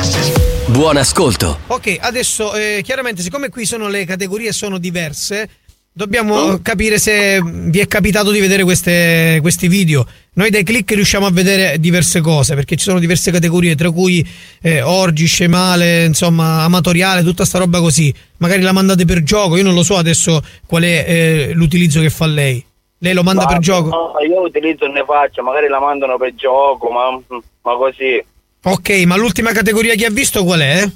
Buon ascolto. Ok, adesso eh, chiaramente siccome qui sono le categorie sono diverse, dobbiamo capire se vi è capitato di vedere queste- questi video. Noi dai click riusciamo a vedere diverse cose perché ci sono diverse categorie, tra cui eh, orgi, scemale, insomma, amatoriale, tutta sta roba così. Magari la mandate per gioco, io non lo so adesso qual è eh, l'utilizzo che fa lei. Lei lo manda Ma- per gioco? No, io utilizzo e ne faccio, magari la mandano per gioco, ma, ma così. Ok, ma l'ultima categoria che ha visto qual è?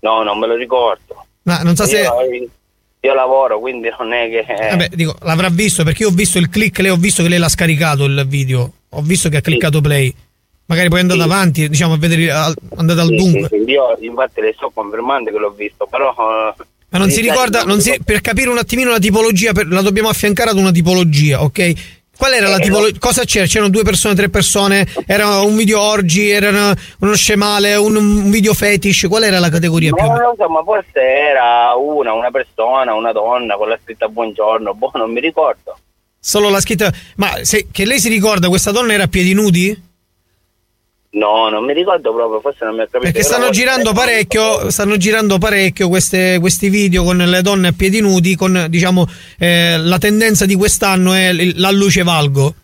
No, non me lo ricordo. Ma non so se. Io, io lavoro, quindi non è che. Vabbè, dico, l'avrà visto perché io ho visto il click, lei ho visto che lei l'ha scaricato il video. Ho visto che ha cliccato play. Magari poi è andato avanti, diciamo, a vedere andate al Sì, dunque. sì, sì, io infatti le sto confermando che l'ho visto, però. eh, Ma non si mi sa ricorda, non si- per capire un attimino la tipologia, per- la dobbiamo affiancare ad una tipologia, ok? Qual era la Eh, tipologia? Cosa c'era? C'erano due persone, tre persone? Era un video orgi? Era uno scemale? Un, un video fetish? Qual era la categoria più? Ma non lo so, ma forse era una, una persona, una donna con la scritta buongiorno, boh, non mi ricordo. Solo la scritta. Ma se, che lei si ricorda, questa donna era a piedi nudi? No, non mi ricordo proprio, forse non mi ha capito. Perché stanno girando parecchio, stanno girando parecchio queste- questi video con le donne a piedi nudi, con diciamo eh, la tendenza di quest'anno è la luce valgo.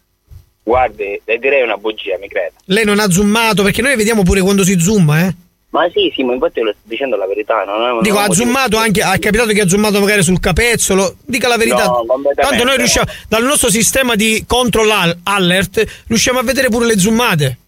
Guardi, le direi una bugia, mi creda. Lei non ha zoomato, perché noi vediamo pure quando si zooma, eh. Ma sì, sì, ma infatti io le sto dicendo la verità. Non è, Dico, ha zoomato anche, è capitato che ha zoomato magari sul capezzolo, dica la verità. No, Tanto noi no. riusciamo, dal nostro sistema di control al- alert, riusciamo a vedere pure le zoomate.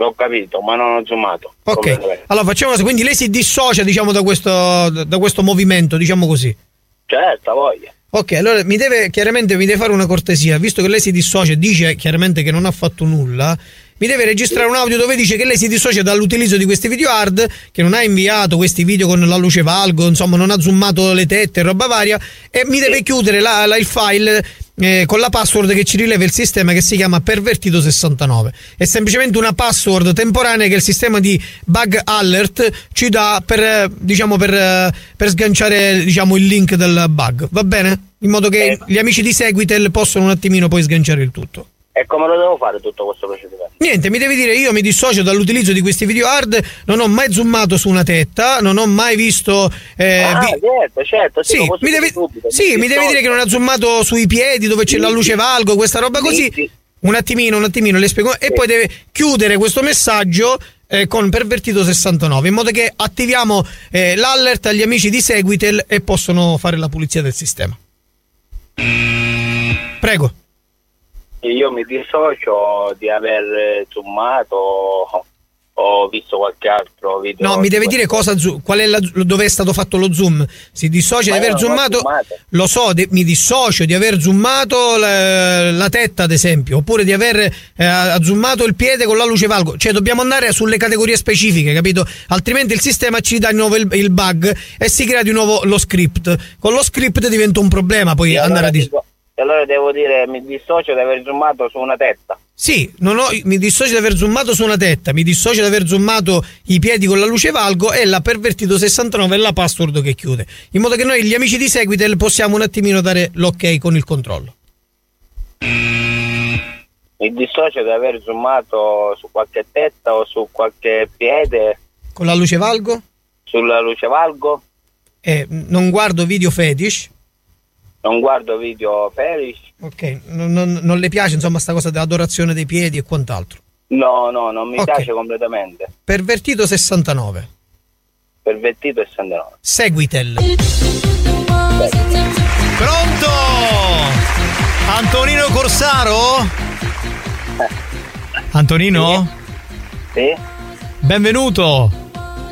L'ho capito, ma non ho zoomato. Ok, allora facciamo così, quindi lei si dissocia, diciamo, da questo, da questo movimento, diciamo così. Certo, voglia. Ok, allora mi deve chiaramente mi deve fare una cortesia, visto che lei si dissocia e dice chiaramente che non ha fatto nulla. Mi deve registrare un audio dove dice che lei si dissocia dall'utilizzo di questi video hard, che non ha inviato questi video con la luce valgo, insomma, non ha zoomato le tette roba varia, e mi deve chiudere la- la- il file eh, con la password che ci rileva il sistema che si chiama Pervertito69. È semplicemente una password temporanea che il sistema di bug alert ci dà per, eh, diciamo, per, eh, per sganciare diciamo, il link del bug. Va bene? In modo che gli amici di Seguitel possano un attimino poi sganciare il tutto. E come lo devo fare tutto questo procedimento? Niente, mi devi dire, io mi dissocio dall'utilizzo di questi video hard, non ho mai zoomato su una tetta, non ho mai visto... eh, ah, vi- certo, certo, sì, Sì, mi devi, subito, sì, mi devi dire che non ha zoomato sui piedi dove c'è la luce valgo, questa roba così. Un attimino, un attimino, le spiego. E poi deve chiudere questo messaggio eh, con Pervertito 69, in modo che attiviamo eh, l'alert agli amici di Seguitel e possono fare la pulizia del sistema. Prego. Io mi dissocio di aver zoomato o visto qualche altro video. No, mi deve dire cosa qual è la, dove è stato fatto lo zoom. Si dissocia Ma di aver ho zoomato. Lo so, de- mi dissocio di aver zoomato la, la tetta, ad esempio, oppure di aver eh, zoomato il piede con la luce valgo. Cioè, dobbiamo andare sulle categorie specifiche, capito? Altrimenti il sistema ci dà di nuovo il, il bug e si crea di nuovo lo script. Con lo script diventa un problema poi E andare allora a dis- dico- e allora devo dire mi dissocio di aver zoomato su una testa. Sì, non ho- mi dissocio di aver zoomato su una tetta, mi dissocio di aver zoomato i piedi con la luce valgo e la pervertito 69 è la password che chiude. In modo che noi, gli amici di Seguitel, possiamo un attimino dare l'ok con il controllo. Mi dissocio di aver zoomato su qualche testa o su qualche piede, Con la luce valgo sulla luce valgo, e non guardo video fetish. Non guardo video fetish. Ok, non, non- non le piace insomma sta cosa dell'adorazione dei piedi e quant'altro. No, no, non mi Ok. piace completamente. Pervertito 69. Pervertito e 69. Seguitel. Pronto? Antonino Corsaro? (laughs) Antonino? Sì? Benvenuto.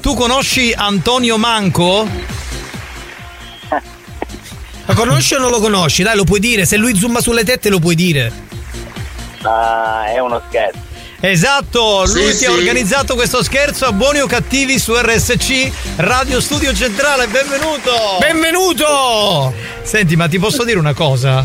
Tu conosci Antonio Manco? Lo conosci o non lo conosci? Dai, lo puoi dire. Se lui zooma sulle tette, lo puoi dire. Ah, è uno scherzo. Esatto, lui Sì, ti ha sì. organizzato questo scherzo a buoni o cattivi su RSC Radio Studio Centrale, benvenuto! Benvenuto! Senti, ma ti posso dire una cosa?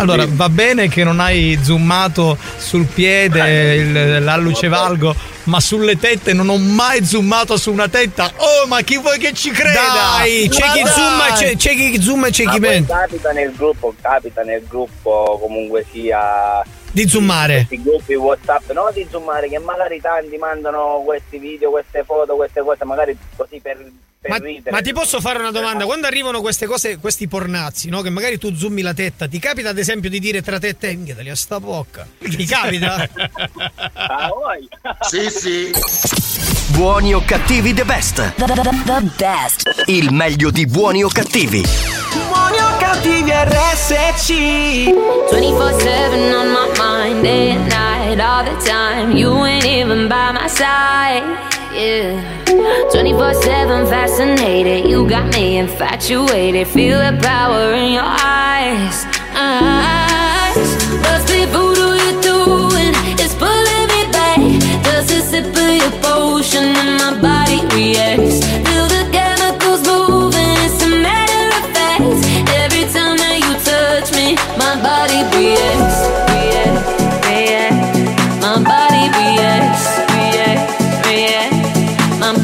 Allora, va bene che non hai zoomato sul piede il- l'alluce valgo, ma sulle tette non ho mai zoomato su una tetta. Oh, ma chi vuoi che ci creda? Dai, c'è Ma chi dai! zooma e c'è, c'è chi zooma e c'è Ma chi mente. capita nel gruppo, capita nel gruppo comunque sia Di zoomare. questi gruppi WhatsApp, no di zoomare, che magari tanti mandano questi video, queste foto, queste cose, magari così per Ma, ma ti posso fare una domanda? Quando arrivano queste cose, questi pornazzi, no? Che magari tu zoomi la tetta, ti capita ad esempio di dire tra te e te, "Minchia, li a sta bocca? Ti capita? (laughs) Ah? Sì, sì. Buoni o cattivi the best. The, the- the- the best. Il meglio di buoni o cattivi. Buoni o cattivi RSC 24-7 on my mind, day and night, all the time. You ain't even by my side, yeah. 24-7 fascinated, you got me infatuated. Feel the power in your eyes, eyes. Must be voodoo you're doing, it's pulling me back. Just a sip of your potion and my body reacts. My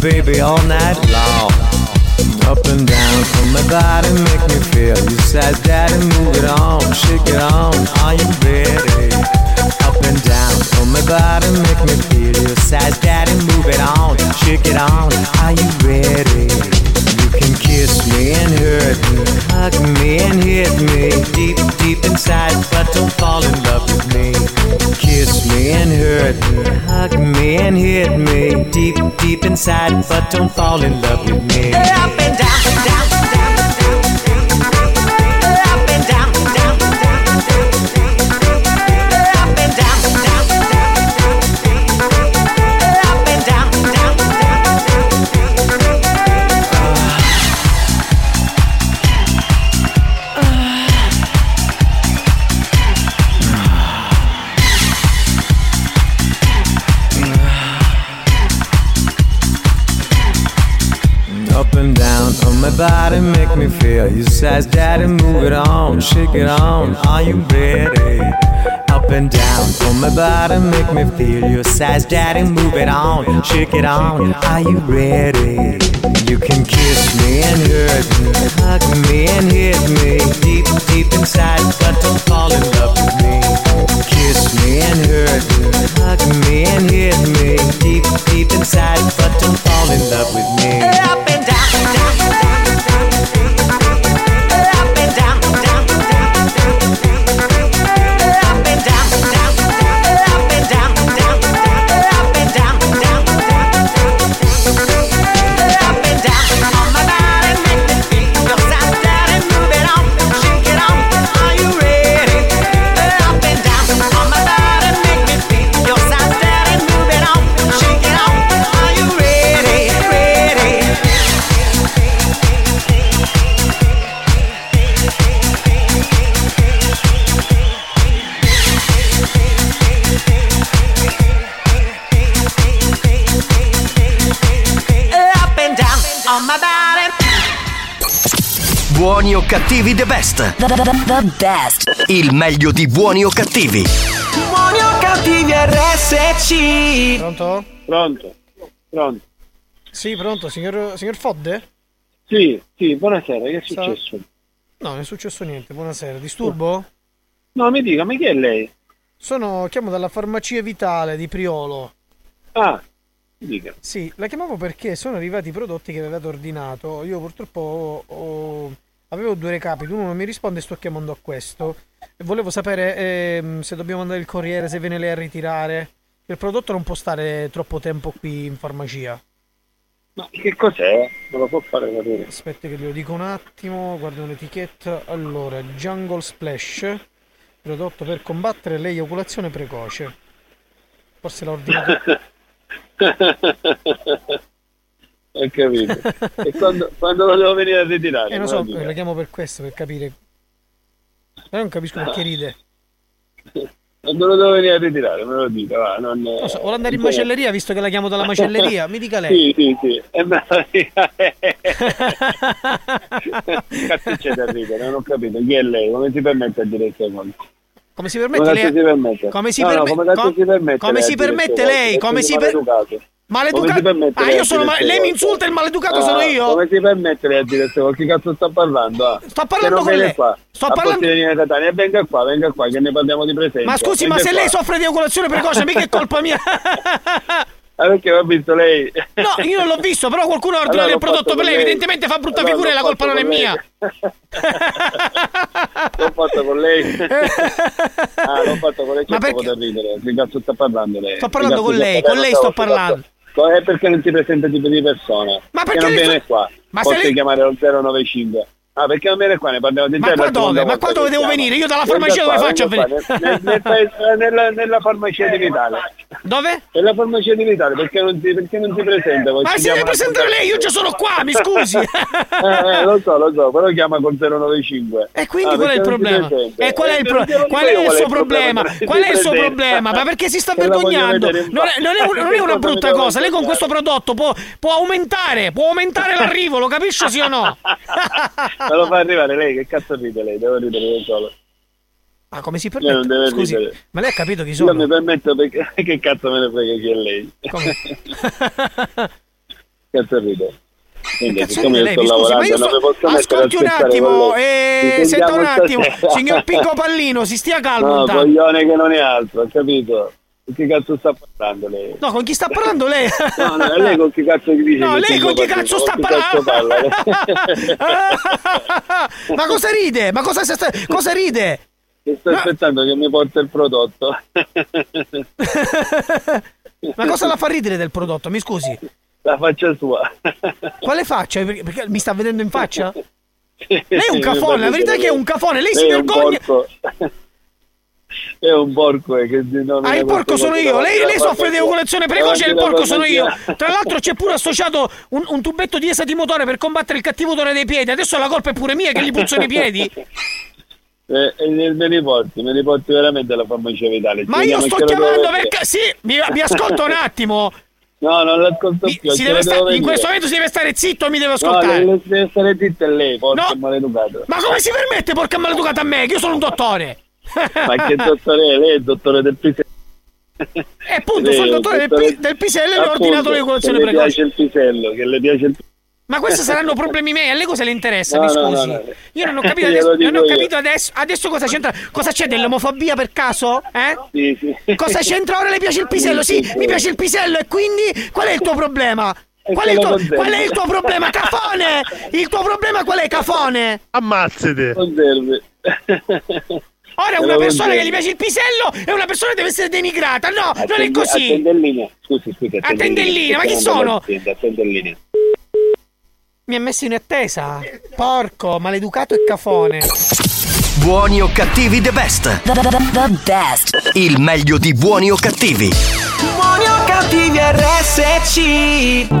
baby, all night long. Up and down from my body, make me feel. You said, Daddy, move it on, shake it on. Are you ready? Up and down from my body, make me feel. You said, Daddy, move it on, shake it on. Are you ready? Kiss me and hurt me, hug me and hit me deep, deep inside, but don't fall in love with me. Kiss me and hurt me, hug me and hit me deep, deep inside, but don't fall in love with me. Up and down, down. Says, Daddy, move it on, shake it on. Are you ready? Up and down on my body, make me feel. You says, Daddy, move it on, shake it on. Are you ready? You can kiss me and hurt me, hug me and hit me deep, deep inside, but don't fall in love with me. Kiss me and hurt me, hug me and hit me deep, deep inside, but don't fall in love with me. Buoni o cattivi the best. The, the, the, the best. Il meglio di buoni o cattivi. Buoni o cattivi RSC. Pronto? Pronto? Pronto? Sì, pronto, signor, signor Fodde? Sì, sì, buonasera, che è successo? No, non è successo niente, buonasera. Disturbo? No, mi dica, ma chi è lei? Sono, chiamo dalla farmacia vitale di Priolo. Ah, mi dica. Sì, la chiamavo perché sono arrivati i prodotti che avevate ordinato. Io purtroppo ho- ho- avevo due recapiti, uno non mi risponde e sto chiamando a questo. E volevo sapere ehm, se dobbiamo andare il corriere, se viene lei a ritirare. Il prodotto non può stare troppo tempo qui in farmacia. Ma che cos'è? Me lo può fare capire? Aspetta che glielo dico un attimo, guardo l'etichetta. Allora, Jungle Splash, prodotto per combattere l'eiaculazione precoce. Forse l'ha ordinato... (laughs) Ho capito. (laughs) e quando, quando lo devo venire a ritirare? Eh, so, lo dica. la chiamo per questo, per capire. Ma non capisco perché ride. Quando lo devo venire a ritirare, me lo dica, va. Non, Non so, vuole andare in macelleria visto che la chiamo dalla macelleria? Mi dica Sì, lei. (laughs) sì, sì. E me dica. Cazzo c'è da ridere, non ho capito. Chi è lei? Come si permette a dire queste cose? Come si permette Come lei? si permette? Come si No, no, perme- come si permette come lei si permette? Come si per- maleducato. Ah, lei io sono ma- lei mi insulta, il maleducato Ah, sono io? Come si permette lei a dire queste cose? Chi cazzo sta parlando? Ah? Sto parlando Che con lei. Qua. Sto parlando- di venire da Catania. venga qua, venga qua, che ne parliamo di presenza. Ma scusi, ma Venga se lei qua. soffre di eiaculazione precoce, mica è colpa mia. (laughs) Ah, perché ho visto lei? No, io non l'ho visto, però qualcuno ha ordinato Allora, il l'ho prodotto per lei. lei. Evidentemente fa brutta Allora, figura e l'ho la colpa non è mia. L'ho fatto con lei. (laughs) ah, l'ho fatto con lei, Ma perché- ridere. Che cazzo sta parlando lei? Sto Che parlando con lei, eh, con lei sto che parlando. È perché non si presenta tipo di persona. Ma perché non viene sto- qua. Ma Posso chiamare al 095. Ah, perché non viene qua, ne parliamo di Ma qua dove? Ma qua dove devo venire? Io dalla farmacia dove faccio a venire? nel- nel paese- nella, nella farmacia di Vitale. Dove? Nella farmacia di Vitale, perché non si, perché non si presenta? Ma si deve presentare lei, io già sono qua, mi scusi. (laughs) Eh, eh, lo so, lo so, però chiama col 095. E quindi Ah, qual è il problema? E qual è il, pro- qual è il suo problema? Qual è il suo problema? Ma perché si sta vergognando? Non è, non è un- non è una brutta cosa. Lei con questo prodotto può, può aumentare, può aumentare l'arrivo, lo capisce sì o no? (laughs) Me lo fa arrivare lei, che cazzo ride lei? Devo ridere io solo. Ma come si non permette? Scusi, ridere. ma lei ha capito chi sono? mi permetto perché che cazzo me ne frega chi è lei? (laughs) (laughs) cazzo ride? Quindi, Cazzo siccome ride io lei, sto scusi, lavorando non mi posso Ascolti un attimo, eh, senta un attimo, stasera. signor Picco Pallino, si stia calmo No, intanto. coglione che non è altro, capito? Con chi cazzo sta parlando lei? No, con chi sta parlando lei? (laughs) No, no, lei con chi cazzo gli dice? No, lei con chi cazzo sta parlando? parla? (laughs) Ma cosa ride? Ma cosa, sta- cosa ride? Che sto aspettando che mi porta il prodotto. (laughs) Ma cosa la fa ridere del prodotto? Mi scusi. La faccia sua. Quale faccia? Perché, perché mi sta vedendo in faccia? Lei Lei è un cafone, la verità è che è un cafone, lei si è un vergogna. È un porco eh, che nome Ah, il porco sono io, lei, lei soffre di ovulazione precoce e il porco sono io. Tra l'altro c'è pure associato un, un tubetto di esatimotore per combattere il cattivo odore dei piedi. Adesso la colpa è pure mia che gli puzzano i piedi. (laughs) Eh, me li porti, me li porti veramente alla farmacia vitale. Ma io sto chiamando perché... Sì, mi, mi ascolta un attimo. No, non l'ascolto più. Deve la sta- in questo momento si deve stare zitto e mi deve No, ascoltare. deve, deve stare zitta lei, porco No. maleducato. Ma come si permette, porca maleducata a me? Che io sono un dottore. (laughs) Ma che dottore è? Lei è il dottore del pisello. E Eh, appunto, sono il dottore del, del pisello e le ho ordinato l'evoluzione che le precoce. piace il pisello, che le piace il Ma questi saranno problemi miei, a lei cosa le interessa? No, mi scusi. no, no. Io non ho capito adesso, non ho capito adesso, adesso cosa c'entra. Cosa c'è dell'omofobia per caso? Eh? Sì, sì. Cosa c'entra ora? Le piace il pisello? Sì, mi piace il pisello e quindi qual è il tuo problema? Qual è il tuo, qual è il tuo problema? Cafone! Il tuo problema qual è, Cafone? Ammazzate. Conservi. Ora una persona che gli piace il pisello e una persona deve essere denigrata. No, non è così. Attende in linea. Scusi, scusi. attende in Attende in linea, ma chi sono? Attende linea. Mi ha messo in attesa. Porco, maleducato e cafone. Buoni o cattivi the best. The, the- the best. Il meglio di buoni o cattivi. Buoni o cattivi RSC Ho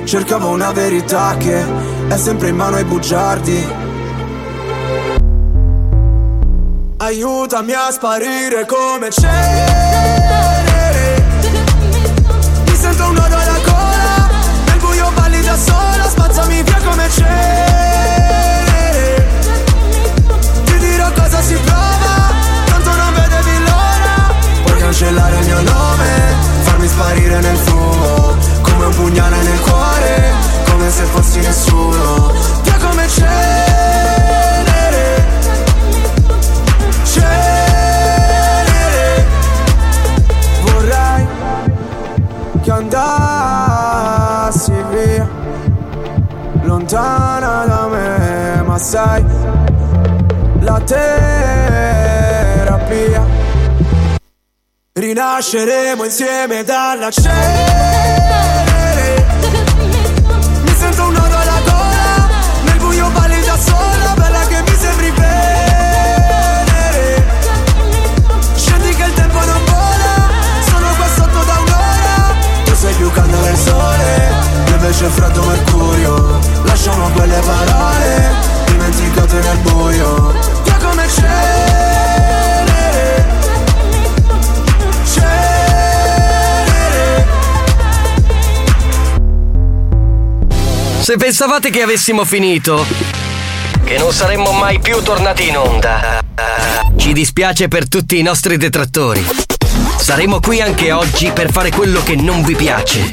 Cercavo una verità che è sempre in mano ai bugiardi. Aiutami a sparire come c'è. Mi sento un nodo alla gola Nel buio balli da sola Spazzami via come c'è. Ti dirò cosa si prova Tanto non vedevi l'ora Puoi cancellare il mio nome Farmi sparire nel fuoco come un pugnale nel cuore Come se fossi nessuno Io come c'è. Vorrei che andassi via Lontana da me Ma sai La terapia. Rinasceremo insieme dalla cena. Io invece freddo mercurio. Lasciamo quelle parole Dimenticate nel buio. Via come cenere Cenere. Se pensavate che avessimo finito, che non saremmo mai più tornati in onda, ci dispiace per tutti i nostri detrattori. Saremo qui anche oggi per fare quello che non vi piace.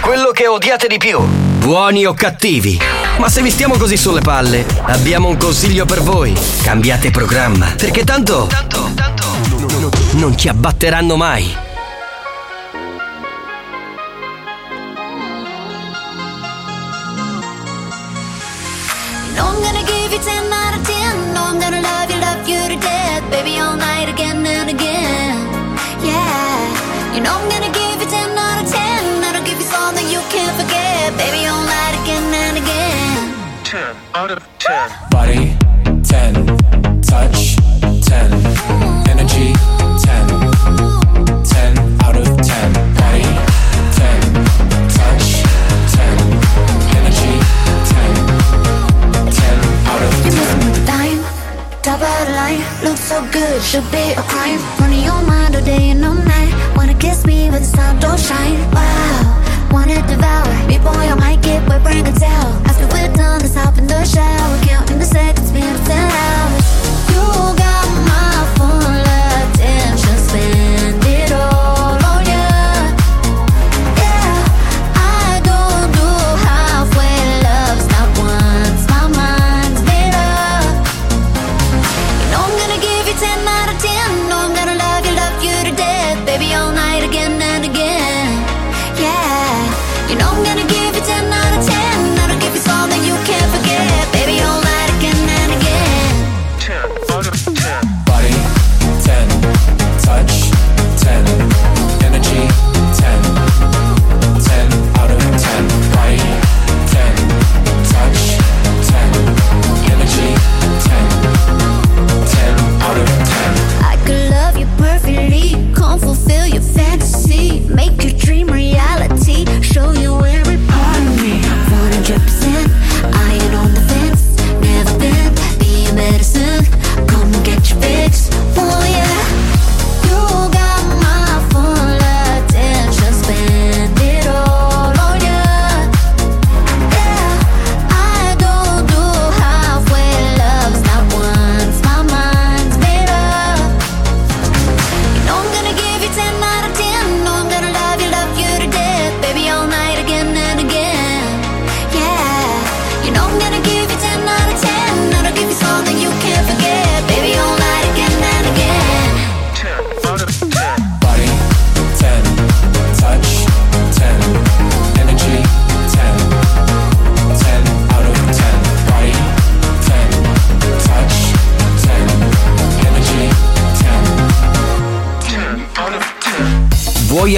Quello che odiate di più. Buoni o cattivi. Ma se vi stiamo così sulle palle, abbiamo un consiglio per voi. Cambiate programma. Perché tanto. Non ci abbatteranno mai. Out of 10 Body 10 Touch 10 Energy 10 10 out of 10 Body 10 Touch 10 Energy 10 10 out of 10 Dime, top of the line, looks so good, should be a crime. Running your mind all day and all night. Kiss me with the sun, don't shine. Wow, wanna devour. Boy, I might get wet, bring a towel. After we're done, let's hop in the shower. Counting the seconds, been 10 hours. You got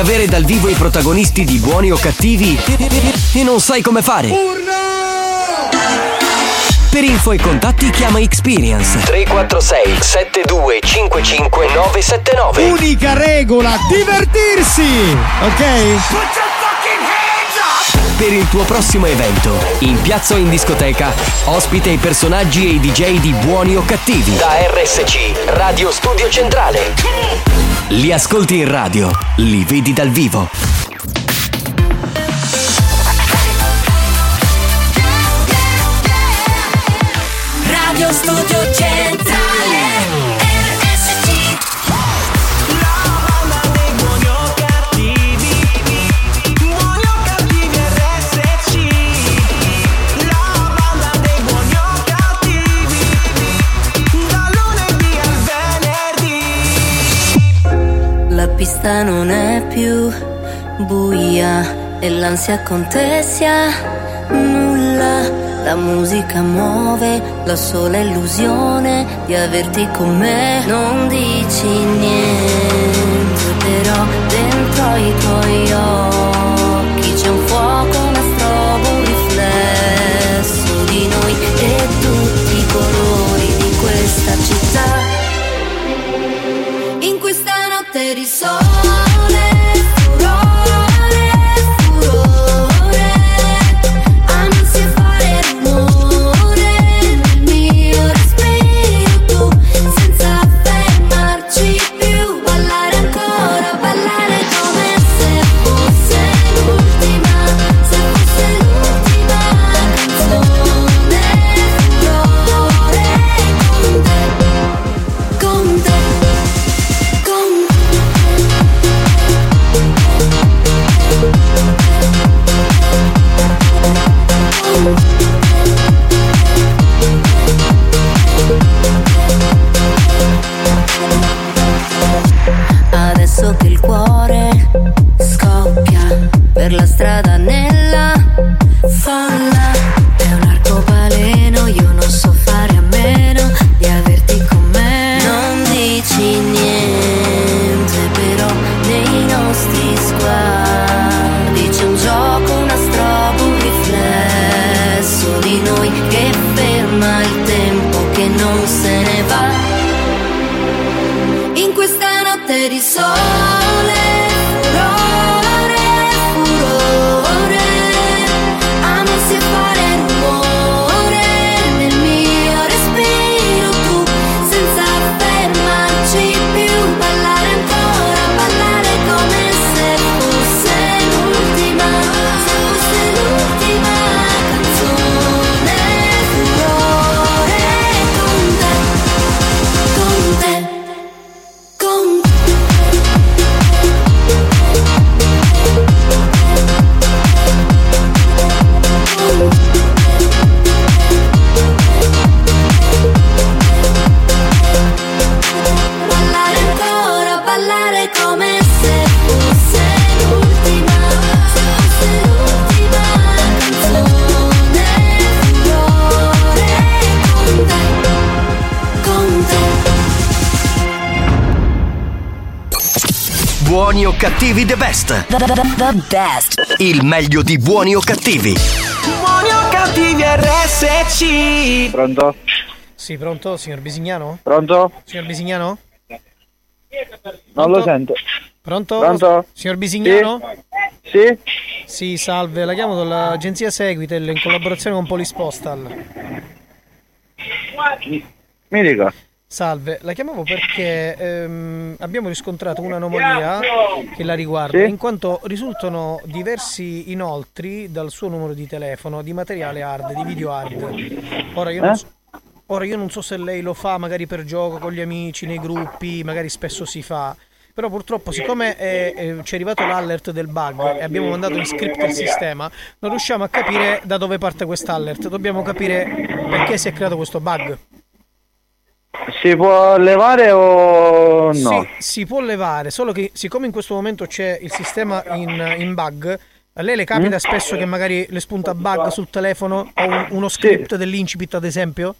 avere dal vivo i protagonisti di buoni o cattivi e non sai come fare? Per info e contatti chiama Experience 346 7255 979 Unica regola, divertirsi! Ok? Per il tuo prossimo evento, in piazza o in discoteca, ospita i personaggi e i DJ di buoni o cattivi. Da RSC, Radio Studio Centrale. Li ascolti in radio, li vedi dal vivo. Radio Studio Centrale pista non è più buia e l'ansia contessa nulla La musica muove la sola illusione di averti con me. Non dici niente, però dentro i tuoi occhi c'è un fuoco, Buoni o cattivi the best. The best. Il meglio di buoni o cattivi. Buoni o cattivi RSC. Pronto? Sì, pronto, signor Bisignano? Pronto? Signor Bisignano? Non lo sento. Pronto? Pronto? Signor Bisignano? Sì? Sì, salve, la chiamo dall'agenzia Seguitel in collaborazione con Polispostal. Mi dica. Salve, la chiamavo perché ehm, abbiamo riscontrato un'anomalia che la riguarda, Sì? in quanto risultano diversi inoltri dal suo numero di telefono di materiale hard, di video hard. Ora io, non Eh? so, ora io non so se lei lo fa magari per gioco con gli amici, nei gruppi, magari spesso si fa. Però purtroppo, siccome è- è- ci è arrivato l'alert del bug e abbiamo mandato in script il sistema, non riusciamo a capire da dove parte quest'alert. Dobbiamo capire perché si è creato questo bug. Si può levare o no? Sì, si può levare, solo che siccome in questo momento c'è il sistema in, in bug, a lei le capita Mm? spesso che magari le spunta bug sul telefono o un- uno script dell'incipit ad esempio?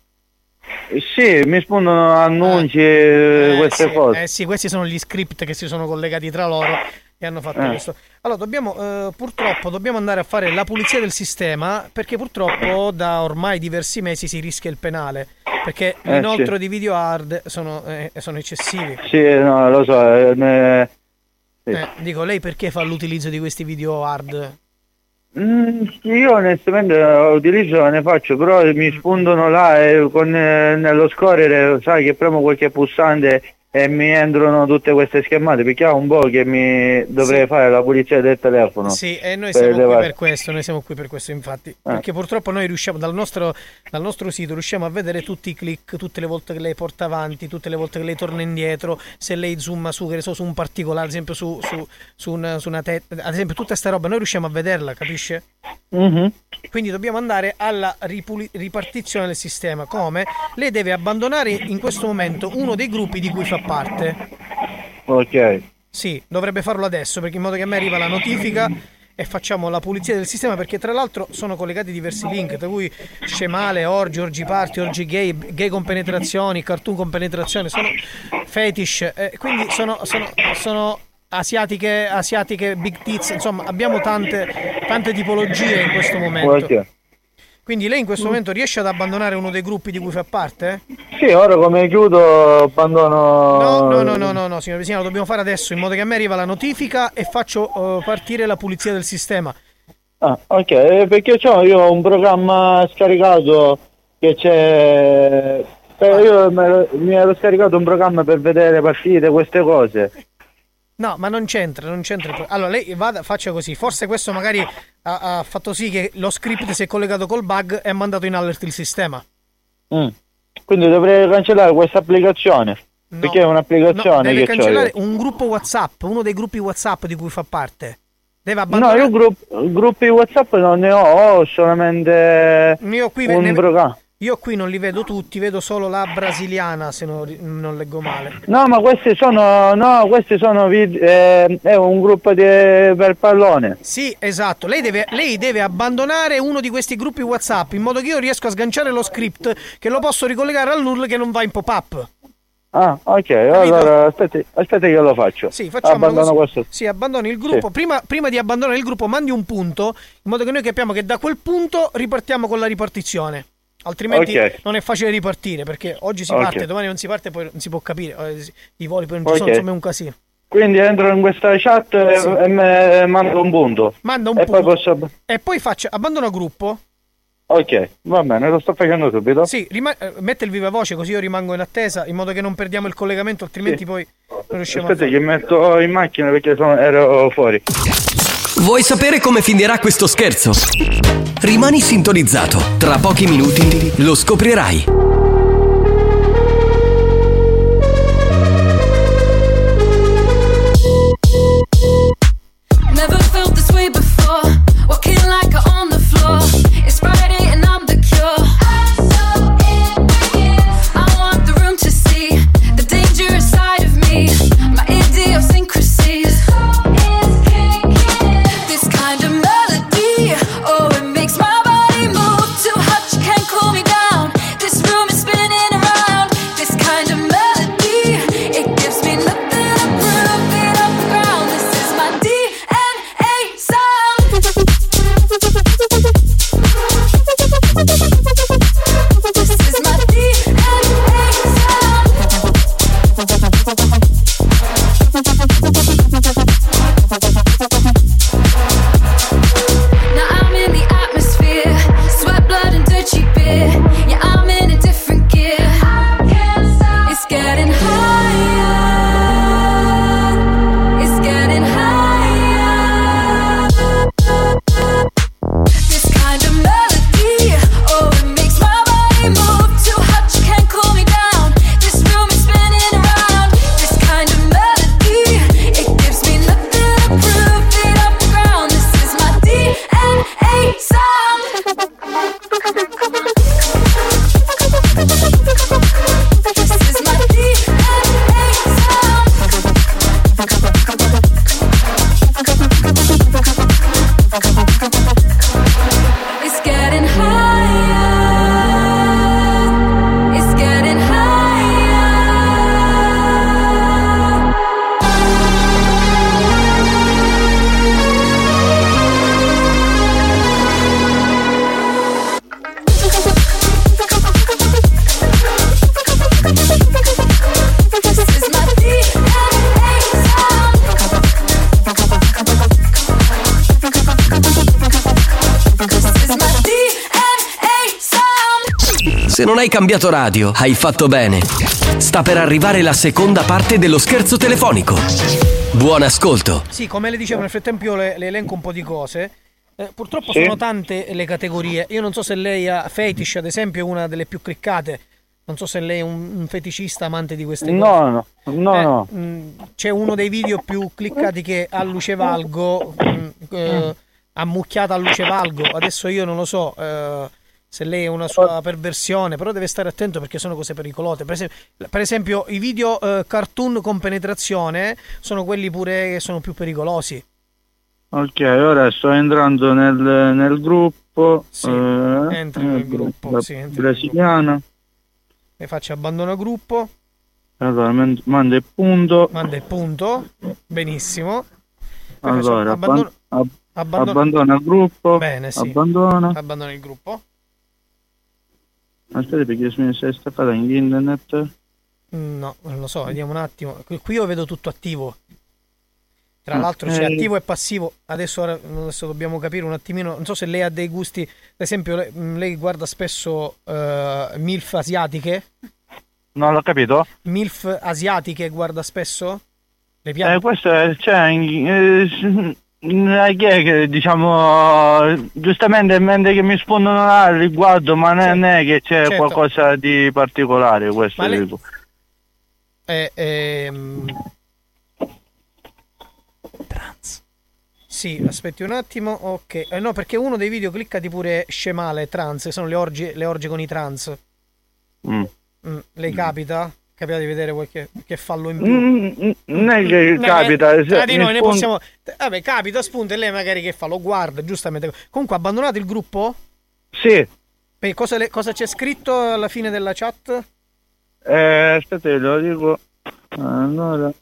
Sì, mi spuntano annunci, eh, queste sì, cose. eh sì, questi sono gli script che si sono collegati tra loro e hanno fatto Eh. questo. Allora, dobbiamo, eh, purtroppo, dobbiamo andare a fare la pulizia del sistema perché purtroppo da ormai diversi mesi si rischia il penale. Perché Eh, l'inoltro sì. di video hard sono, eh, sono eccessivi. Sì, no, lo so. eh, sì. Eh, dico, lei perché fa l'utilizzo di questi video hard? Mm, io onestamente utilizzo ne faccio, però mi spuntano là e con, eh, nello scorrere, sai che premo qualche pulsante e mi entrano tutte queste schermate, perché ha un po' che mi dovrei fare la pulizia del telefono. Sì, e noi siamo qui levare. per questo, noi siamo qui per questo infatti, perché purtroppo noi riusciamo dal nostro, dal nostro sito riusciamo a vedere tutti i click, tutte le volte che lei porta avanti, tutte le volte che lei torna indietro, se lei zooma su, che ne so, su un particolare, ad esempio su, su, su una, su una testa, ad esempio tutta sta roba, noi riusciamo a vederla, capisce? Mhm. Quindi dobbiamo andare alla ripuli- ripartizione del sistema. Come? Lei deve abbandonare in questo momento uno dei gruppi di cui fa parte. Ok. Sì, dovrebbe farlo adesso perché in modo che a me arriva la notifica e facciamo la pulizia del sistema perché tra l'altro sono collegati diversi link, tra cui scemale, orgi, orgi party, orgi gay, gay con penetrazioni, cartoon con penetrazione, sono fetish, eh, quindi sono, sono, sono asiatiche, asiatiche, big tits, insomma abbiamo tante, tante tipologie in questo momento. Ok. Quindi lei in questo momento riesce ad abbandonare uno dei gruppi di cui fa parte? Sì, ora come chiudo abbandono... No, no, no, no, no, no, signor Vesina, lo dobbiamo fare adesso in modo che a me arriva la notifica e faccio eh, partire la pulizia del sistema. Ah, ok, eh, perché c'ho io ho un programma scaricato che c'è... eh, io mi ero scaricato un programma per vedere partite, queste cose. No, ma non c'entra, non c'entra. Allora, lei vada, faccia così. Forse questo magari ha, ha fatto sì che lo script si è collegato col bug e ha mandato in alert il sistema. Mm. Quindi dovrei cancellare questa applicazione. Perché è No, un'applicazione deve che c'ho cancellare io. un gruppo WhatsApp, uno dei gruppi WhatsApp di cui fa parte. Deve No, abbandonare. io grupp- gruppi WhatsApp non ne ho, ho solamente Io qui, un ne- programma. Io qui non li vedo tutti, vedo solo la brasiliana, se non, non leggo male. No, ma questi sono, no, questi sono eh, è un gruppo di, per pallone. Sì, esatto. Lei deve, lei deve abbandonare uno di questi gruppi WhatsApp in modo che io riesco a sganciare lo script che lo posso ricollegare al null che non va in pop-up. Ah, ok, allora aspetti, aspetti che lo faccio. Sì, facciamo Abbandono questo. Sì, abbandoni il gruppo. Sì. Prima, prima di abbandonare il gruppo, mandi un punto in modo che noi capiamo che da quel punto ripartiamo con la ripartizione. Altrimenti Ok. non è facile ripartire perché oggi si Ok. parte, domani non si parte, poi non si può capire. eh, I voli poi non ci Ok. sono, un casino. Quindi entro in questa chat e- Sì. e me mando un punto. Manda un e punto. poi posso... E poi faccia, abbandona gruppo. Ok, va bene, lo sto facendo subito. Sì, rima- eh, mette il viva voce così io rimango in attesa in modo che non perdiamo il collegamento, altrimenti Sì. poi non riusciamo Aspetta a che metto in macchina perché sono- ero fuori. Vuoi sapere come finirà questo scherzo? Rimani sintonizzato. Tra pochi minuti lo scoprirai. Hai cambiato radio, hai fatto bene. Sta per arrivare la seconda parte dello scherzo telefonico. Buon ascolto. Sì, come le dicevo, nel frattempo io le, le elenco un po' di cose. Eh, purtroppo Sì. sono tante le categorie. Io non so se lei ha fetish, ad esempio, è una delle più cliccate. Non so se lei è un, un feticista amante di queste cose. No, no, no, Eh, no. mh, c'è uno dei video più cliccati che a Lucevalgo, mh, eh, ammucchiata a Lucevalgo. Adesso io non lo so eh, se lei è una sua perversione, però deve stare attento perché sono cose pericolose. Per esempio, per esempio, i video eh, cartoon con penetrazione sono quelli pure che sono più pericolosi. Ok, ora sto entrando nel, nel gruppo. Sì, eh, entri nel gruppo, la sì, brasiliana. E faccio abbandono gruppo, Allora, manda il punto. manda il punto. Benissimo. Poi Allora, abbandono- abban- ab- abbandono- abbandona il gruppo. Bene, sì. Abbandona. Abbandona il gruppo. Aspetta perché mi sei staccata in internet. Mm, No, non lo so, vediamo un attimo. Qui io vedo tutto attivo. Tra Ah, l'altro c'è eh. attivo e passivo. Adesso, adesso dobbiamo capire un attimino. Non so se lei ha dei gusti. Ad esempio, lei, mm, lei guarda spesso eh, MILF asiatiche. Non l'ho capito? MILF asiatiche guarda spesso? Le Eh, piace? questo è, cioè, in- eh, eh, che diciamo giustamente mentre che mi rispondono al riguardo ma non è che c'è Certo. qualcosa di particolare questo Ma dico. Eh, ehm, Trans. Sì, aspetti un attimo. Ok. Eh, no, perché uno dei video cliccati pure scemale trans, sono le orge, le orge con i trans. Mm. Mm, lei capita? Capita di vedere qualche che fallo in più? Mm, mm, non è che No, capita eh, di noi ne spon- possiamo. Vabbè, capita spunto e lei magari che fa? Lo guarda, giustamente. Comunque, abbandonate il gruppo? Sì, E cosa, le- cosa c'è scritto alla fine della chat? eh, aspetta lo dico. Allora.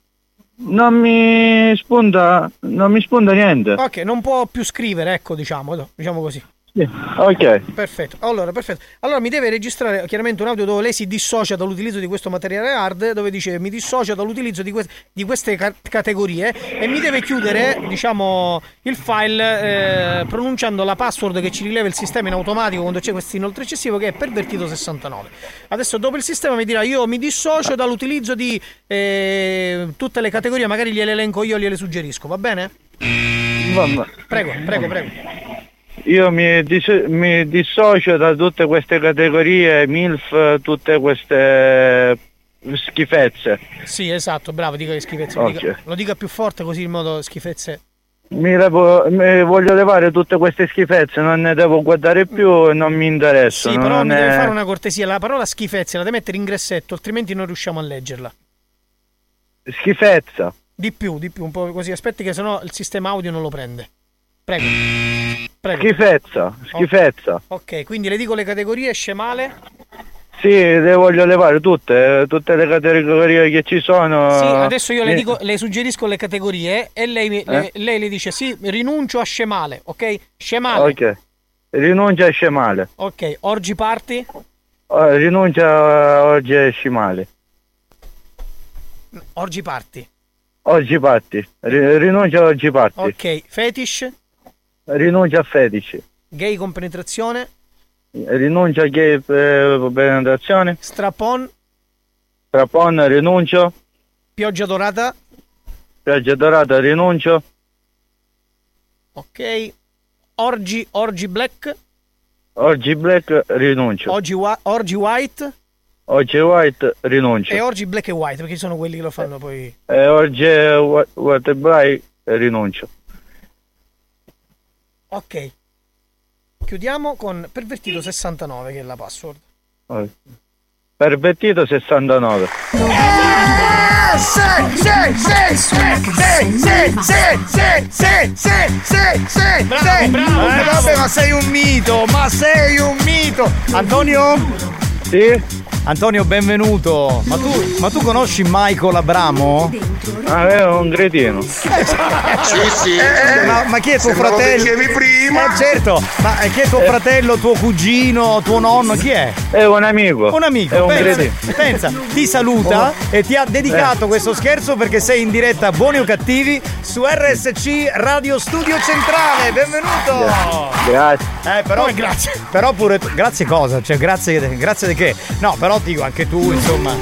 Non mi spunta, non mi spunta niente. Ok, non può più scrivere, ecco, diciamo, diciamo così. Sì, Ok. Perfetto, allora, perfetto. Allora mi deve registrare chiaramente un audio dove lei si dissocia dall'utilizzo di questo materiale hard, dove dice mi dissocio dall'utilizzo di, que- di queste ca- categorie e mi deve chiudere, diciamo, il file eh, pronunciando la password che ci rileva il sistema in automatico quando c'è questo inoltre eccessivo che è pervertito 69. Adesso dopo il sistema mi dirà io mi dissocio dall'utilizzo di eh, tutte le categorie, magari gliele elenco io, gliele suggerisco, va bene? Vabbè. Prego, prego, prego. Io mi, dis- mi dissocio da tutte queste categorie, MILF, tutte queste schifezze. Sì, esatto, bravo, dica che schifezze. Lo, Ok. dica, lo dica più forte così in modo schifezze. Mi, levo- mi voglio levare tutte queste schifezze, non ne devo guardare più non mi interessa. Sì, però mi è- deve fare una cortesia. La parola schifezze la deve mettere in gressetto, altrimenti non riusciamo a leggerla. Schifezza. Di più, di più, un po' così. Aspetti che sennò il sistema audio non lo prende. Prego. Prego. Schifezza, schifezza. Ok, quindi le dico le categorie scemale. Sì, le voglio levare tutte, eh, tutte le categorie che ci sono. Sì, adesso io le, Eh, dico, le suggerisco le categorie e lei, mi- le, lei le dice sì, rinuncio a scemale, ok? Scemale. Ok. Rinuncia a scemale. Ok, orgi party. Eh, rinuncia a oggi a scimale. Orgi party. Oggi patti. Ri- rinuncia a oggi patti. Ok, fetish. Rinuncia a fetici. Gay con penetrazione. Rinuncia a gay eh, penetrazione. Strapon. Strapon, rinuncio. Pioggia dorata. Pioggia dorata, rinuncio. Ok. Orgi, orgi black. Oggi black, rinuncio. Oggi, wa- orgi white. Oggi white, rinuncio. E orgi black e white, perché sono quelli che lo fanno poi. E oggi white black, rinuncio. Ok. Chiudiamo con pervertito 69 che è la password. Pervertito 69. Bravo, bravo, Eh, bravo. vabbè, ma sei un mito, ma sei un mito. Antonio? Sì? Antonio, benvenuto. Ma tu, ma tu conosci Michael Abramo? Ah, è un cretino. Sì, sì. ma, ma chi è tuo fratello? che dicevi prima. Eh, certo, ma chi è tuo fratello, tuo cugino, tuo nonno? Chi è? È un amico. Un amico, È un pensa, cretino. pensa, ti saluta e ti ha dedicato Eh. questo scherzo perché sei in diretta Buoni o Cattivi su RSC Radio Studio Centrale. Benvenuto! Grazie. Eh, però, grazie. Però pure grazie cosa? Cioè, grazie, grazie di che? No, però dico anche tu, insomma,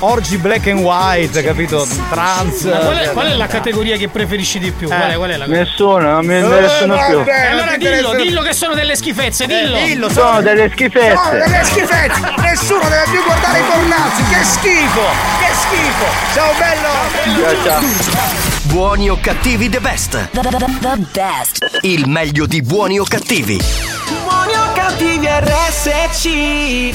orgi black and white, capito? Trans. Ma qual, è, qual è la categoria che preferisci di più? Qual è, qual è la Nessuno, non mi interessano più. E allora dillo, dillo che sono delle schifezze, dillo. dillo, Sono delle schifezze. Sono delle schifezze! Nessuno deve più guardare i pornazzi! Che schifo! Che schifo! Ciao bello! Buoni o cattivi the best. The, the- the best. Il meglio di buoni o cattivi. Buoni o cattivi RSC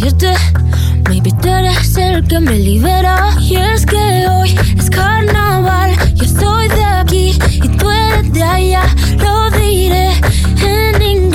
Me divierte, maybe tú eres el que me libera. Y es que hoy es carnaval. Yo estoy de aquí y tú eres de allá. Lo diré en inglés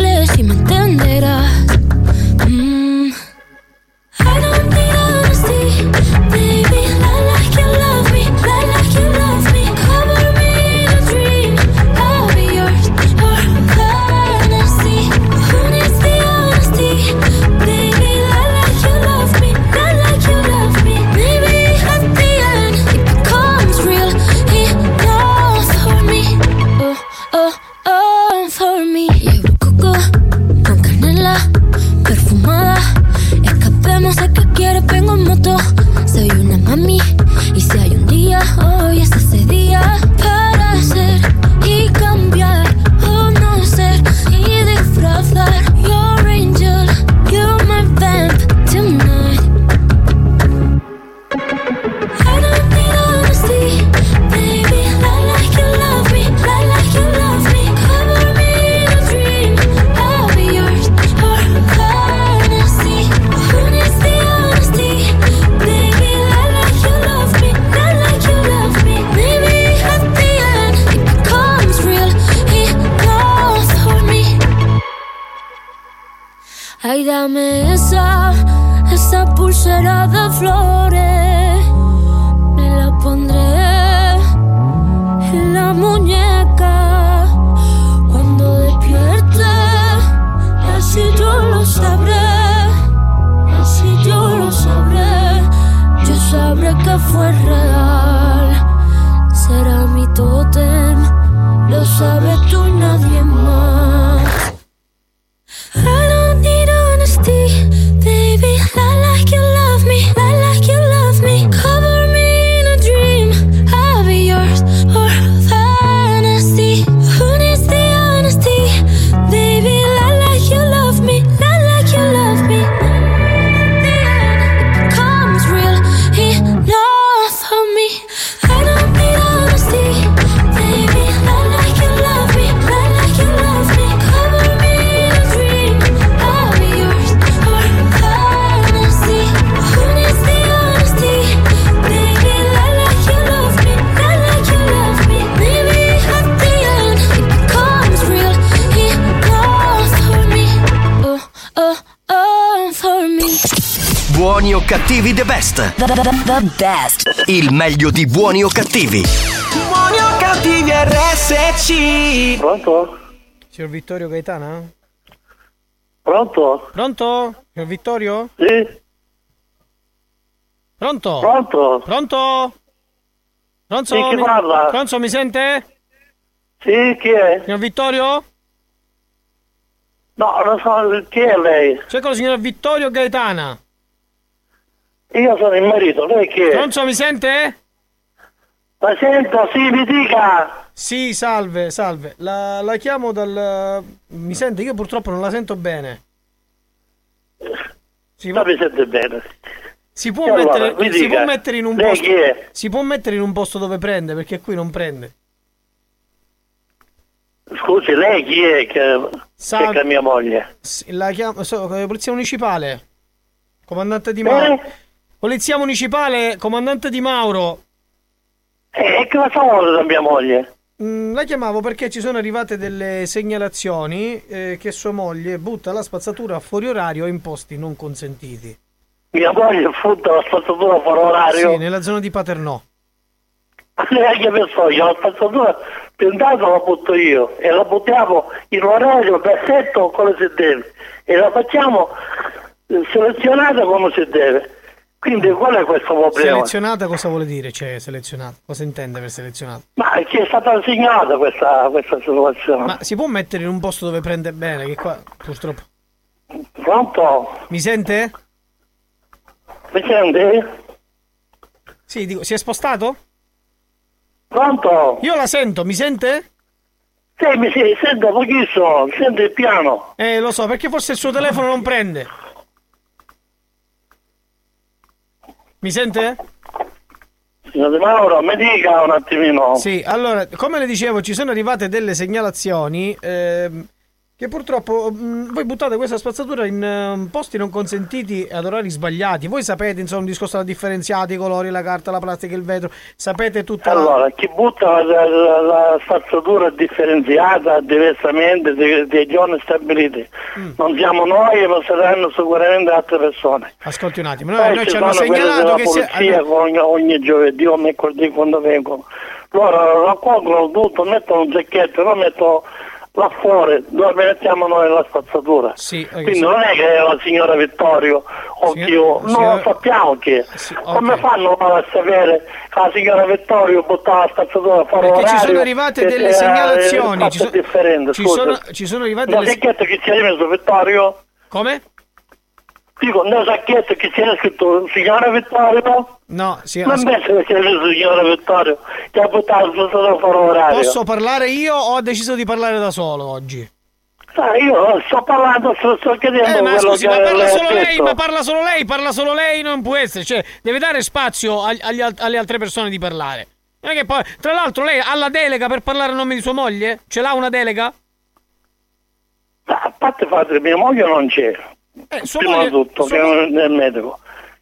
Ay, dame esa, esa pulsera de flores. Me la pondré en la muñeca cuando despierte. Así yo lo sabré, así yo lo sabré. Yo sabré que fue real. Cattivi the best. The, the, the, the best. Il meglio di buoni o cattivi. Buoni o cattivi RSC. Pronto? Signor Vittorio Gaetana? Pronto? Pronto? Signor Vittorio? Sì. Pronto? Pronto? Pronto? Pronto? Sì, chi mi... parla? Pronto, mi sente? Sì, chi è? Signor Vittorio? No, non so chi è lei. C'è con il signor Vittorio Gaetana. Io sono il marito, lei chi è? Pronto, mi sente? La sento, sì, mi dica. Sì, salve, salve. La, la chiamo dal... Mi sente? Io purtroppo non la sento bene. Si Ma mi sente bene. Si può, allora, mettere, si dica, può mettere in un posto. Si può mettere in un posto dove prende, perché qui non prende. Scusi, lei chi è che, Salve. che è mia moglie? La chiamo. so- eh, polizia municipale. Comandante Di Mauro. Polizia municipale, comandante Di Mauro. E che cosa vuole da mia moglie? Mm, la chiamavo perché ci sono arrivate delle segnalazioni eh, che sua moglie butta la spazzatura fuori orario in posti non consentiti. Mia moglie futta la spazzatura fuori orario. Sì, nella zona di Paternò. Neanche penso io, la spazzatura pintato la butto io e la buttiamo in orario perfetto come si deve e la facciamo eh, selezionata come si deve. Quindi qual è questo problema? Selezionata cosa vuole dire? Cioè, selezionata. Cosa intende per selezionata? Ma ci è stata insegnata questa, questa situazione. Ma si può mettere in un posto dove prende bene? Che qua purtroppo. Pronto? Mi sente? Mi sente? Sì, dico, si è spostato? Pronto? Io la sento, mi sente? Sì, mi sento pochissimo, sento il piano. Eh, lo so, perché forse il suo telefono non prende. Mi sente? Signor Mauro, mi dica un attimino. Sì, allora, come le dicevo, ci sono arrivate delle segnalazioni ehm, Che purtroppo mh, voi buttate questa spazzatura in eh, posti non consentiti ad orari sbagliati. Voi sapete, insomma, un discorso da differenziati, i colori, la carta, la plastica, il vetro. Sapete tutto. Allora, chi butta la, la- la spazzatura differenziata diversamente dei, dei giorni stabiliti Mm. non siamo noi, ma saranno sicuramente altre persone. Ascolti un attimo, noi, noi ci hanno segnalato che sia- ogni, ogni giovedì o mercoledì quando vengono. Loro raccolgono tutto, mettono un zecchetto, lo mettono là fuori dove mettiamo noi la spazzatura. Quindi non è che è la signora Vittorio o chi o non lo sappiamo chi è. Come fanno a sapere che la signora Vittorio butta la spazzatura fuori Perché ci sono arrivate delle e- segnalazioni, ci sono- ci sono- ci sono arrivate Nel delle- che ci hai messo Vittorio? Come? Dico, nel sacchetto che c'era scritto signora Vittorio? No, sì, Ma as- invece che c'era scritto signora Vittorio, che ha buttato spazzatura fuori orario. Posso parlare io o ho deciso di parlare da solo oggi? Ah, io sto parlando, sto, sto chiedendo Eh, ma scusi, ma parla lei solo lei, detto. ma parla solo lei, parla solo lei, non può essere, cioè deve dare spazio agli- agli al- alle altre persone di parlare. Non è che poi, tra l'altro, lei ha la delega per parlare a nome di sua moglie? Ce l'ha una delega? A parte fatto mia moglie non c'è. Eh, Prima moglie- di tutto, sua che non è il medico.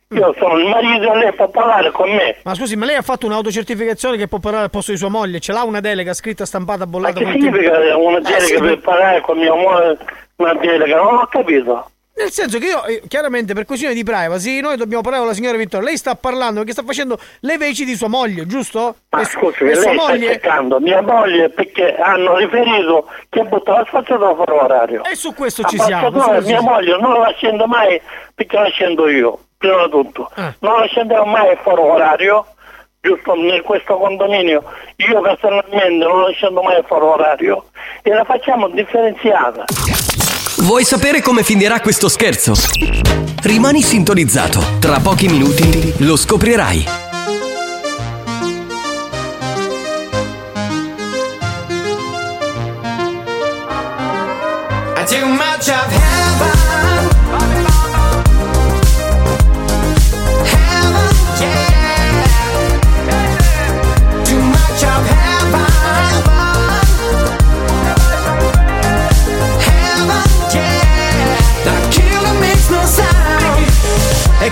Io sono il marito e lei può parlare con me. Ma scusi, ma lei ha fatto un'autocertificazione che può parlare al posto di sua moglie? Ce l'ha una delega scritta, stampata, bollata? Che con il significa una Eh, delega sì, per parlare con mia moglie? Una delega, non ho capito. Nel senso che io, eh, chiaramente, per questione di privacy, noi dobbiamo parlare con la signora Vittoria. Lei sta parlando perché sta facendo le veci di sua moglie, giusto? Ma e, scusi, e lei sua sta moglie... cercando mia moglie perché hanno riferito che butta la spazzatura fuori orario. E su questo ci siamo. su- mia moglie non la scendo mai perché la scendo io, prima di tutto. Ah. Non la scenderò mai fuori orario, giusto in questo condominio. Io personalmente non la scendo mai fuori orario e la facciamo differenziata. Vuoi sapere come finirà questo scherzo? Rimani sintonizzato. Tra pochi minuti lo scoprirai. I too much of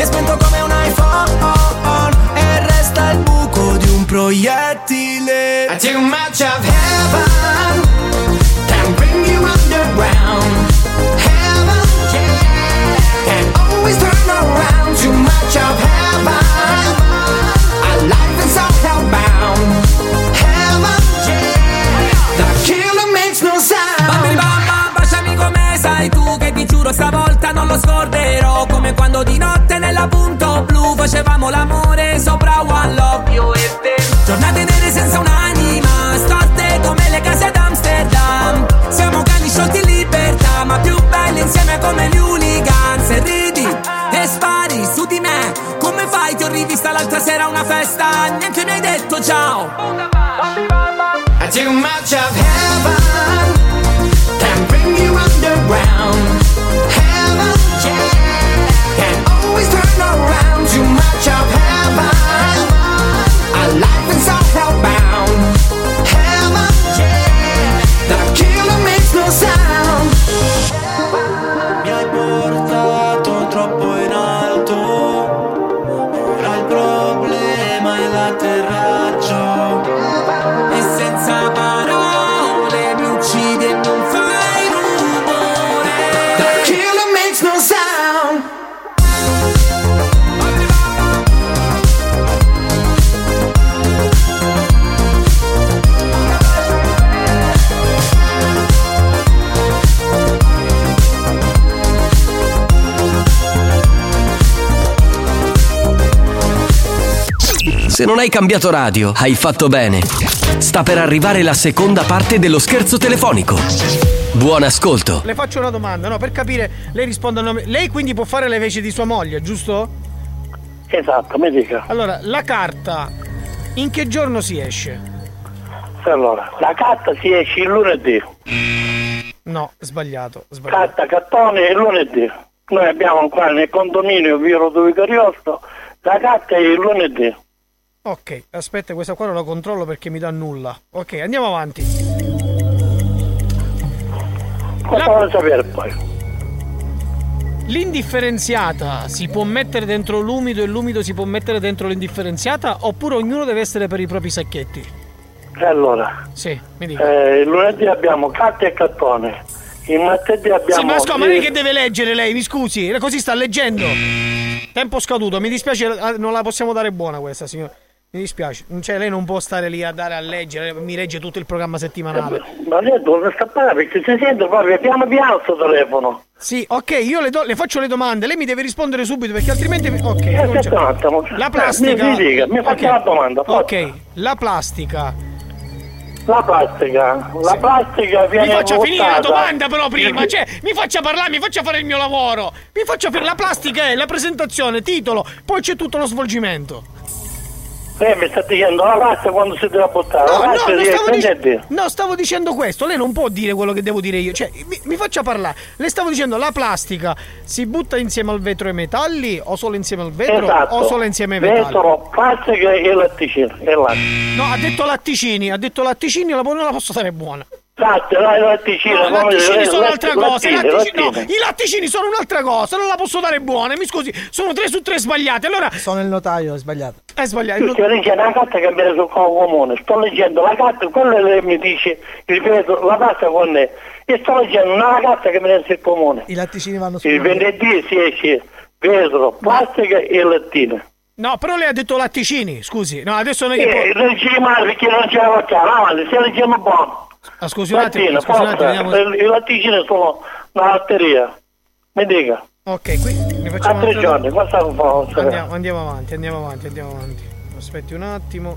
Mi è spento come un iPhone E resta il buco di un proiettile I too much of heaven can bring you underground. Heaven, yeah, can always turn around. Too much of heaven. Our life is all hellbound. Heaven, yeah, the killer makes no sound. Bambini mamma, baciami come sai tu Che ti giuro stavolta non lo scorderò Come quando di notte nella punto blu Facevamo l'amore sopra One Love. Io e te. Giornate nere senza un'anima Storte come le case ad Amsterdam. Siamo cani sciolti in libertà Ma più belli insieme come gli hooligans. E ridi e spari su di me Come fai? Ti ho rivista l'altra sera a una festa? Neanche mi hai detto ciao. I too much of heaven Se non hai cambiato radio, hai fatto bene. Sta per arrivare la seconda parte dello scherzo telefonico. Buon ascolto. Le faccio una domanda, no? Per capire, lei risponde a nome. Lei quindi può fare le veci di sua moglie, giusto? Esatto, mi dica. Allora, la carta in che giorno si esce? Allora, la carta si esce il lunedì, No, sbagliato, sbagliato. carta, cartone il lunedì. Noi abbiamo qua nel condominio Rodovico Ariosto, la carta è il lunedì. Ok, aspetta, questa qua non la controllo perché mi dà nulla. Ok, andiamo avanti. Vuole sapere poi? L'indifferenziata si può mettere dentro l'umido e l'umido si può mettere dentro l'indifferenziata oppure ognuno deve essere per i propri sacchetti? E allora? Sì, mi dica. Eh, il lunedì abbiamo carta e cartone, il martedì abbiamo... Sì, ma scusa, ma lei che deve leggere lei, mi scusi, così sta leggendo. Tempo scaduto, mi dispiace, ah, non la possiamo dare buona questa, signora. Mi dispiace, cioè lei non può stare lì a dare a leggere, mi legge tutto il programma settimanale. Ma lei dove sta parlando? Perché si sente proprio piano piano sto telefono. Sì, ok, io le, do- le faccio le domande, lei mi deve rispondere subito perché altrimenti... Ok, Eh, un attimo. La plastica... Eh, mi- mi dica, mi faccia Ok, la domanda, forza. Ok, la plastica... La plastica, la plastica viene Mi faccia finire la domanda però prima, cioè, mi faccia parlare, mi faccia fare il mio lavoro. Mi faccia fare la plastica è la presentazione, titolo, poi c'è tutto lo svolgimento. Lei mi sta dicendo la plastica quando si deve buttare. No, la no, non si stavo, deve dic- no, stavo dicendo questo. Lei non può dire quello che devo dire io. Cioè, mi, mi faccia parlare. Le stavo dicendo la plastica si butta insieme al vetro e ai metalli o solo insieme al vetro Esatto. o solo insieme ai metalli? Vetro, plastica e latticino. E latte. No, ha detto latticini, ha detto latticini, la- la posso dare buona. Latte, la latticino. No, i come- latticini sono un'altra cosa. I lattine, latticini, no, i latticini sono un'altra cosa, non la posso dare buona. Mi scusi, sono tre su tre sbagliate. Allora. Sono il notaio, è sbagliato. È sbagliato. Sto leggendo la carta che viene sul comune, sto leggendo la carta, quello che mi dice, ripeto, la pasta con me, e sto leggendo una carta che viene sul comune. I latticini vanno su. Il venerdì si esce vetro, plastica e lattine. No, però lei ha detto latticini, scusi. No, adesso noi. Eh, leggi male perché non c'è la facciamo, avanti, se leggiamo buono. Ah, scusi un attimo, Lattina, scusi un attimo, forza, vediamo- i latticini sono una latteria. Mi dica. Ok, qui ne facciamo A tre un'altra- giorni, è un po'. Andiamo, andiamo avanti, andiamo avanti, andiamo avanti. Aspetti un attimo.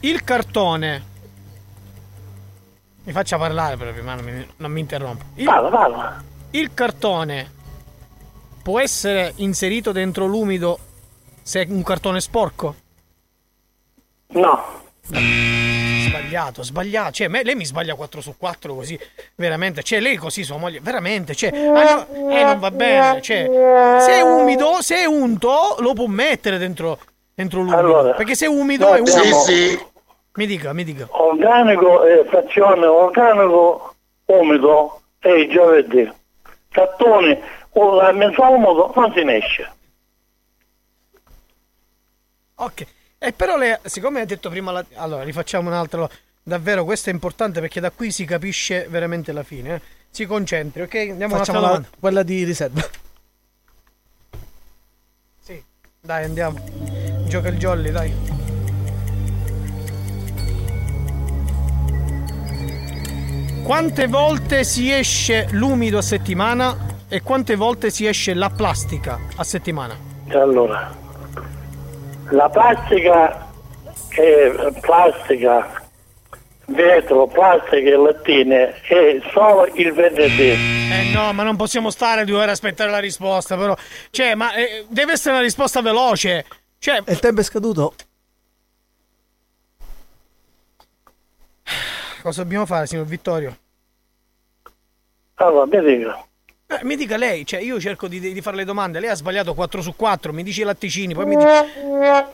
Il cartone. Mi faccia parlare però prima, non mi, non mi interrompo. Il, Parla, parla. il cartone può essere inserito dentro l'umido se è un cartone sporco? No. Sbagliato, sbagliato. Cioè, me- lei mi sbaglia 4 su 4 così, veramente. Cioè, lei così sua moglie, veramente. Cioè, ah, no, eh, non va bene. Cioè, se è umido, se è unto, lo può mettere dentro, dentro l'umido. Allora, perché se è umido noi è umido. Sì, sì. Mi dica, mi dica. Organico e frazione organico umido è il giovedì. Cartone o la mezzo umido non si ne esce. Ok. E però lei, siccome ha detto prima la... Allora, rifacciamo un altro. Davvero, questo è importante perché da qui si capisce veramente la fine. eh. Si concentri, ok? Andiamo Facciamo la- domanda. quella di riserva. Sì, dai, andiamo. Gioca il jolly, dai. Quante volte si esce l'umido a settimana e quante volte si esce la plastica a settimana? Allora, la plastica è plastica, vetro, plastica e lattine è solo il venerdì. Eh no, ma non possiamo stare due ore a aspettare la risposta, però. Cioè, ma eh, deve essere una risposta veloce. Cioè. Il tempo è scaduto. Cosa dobbiamo fare, signor Vittorio? Allora, mi dica. Eh, mi dica lei, cioè io cerco di, di fare le domande, lei ha sbagliato 4 su 4, mi dice i latticini, poi mi dice...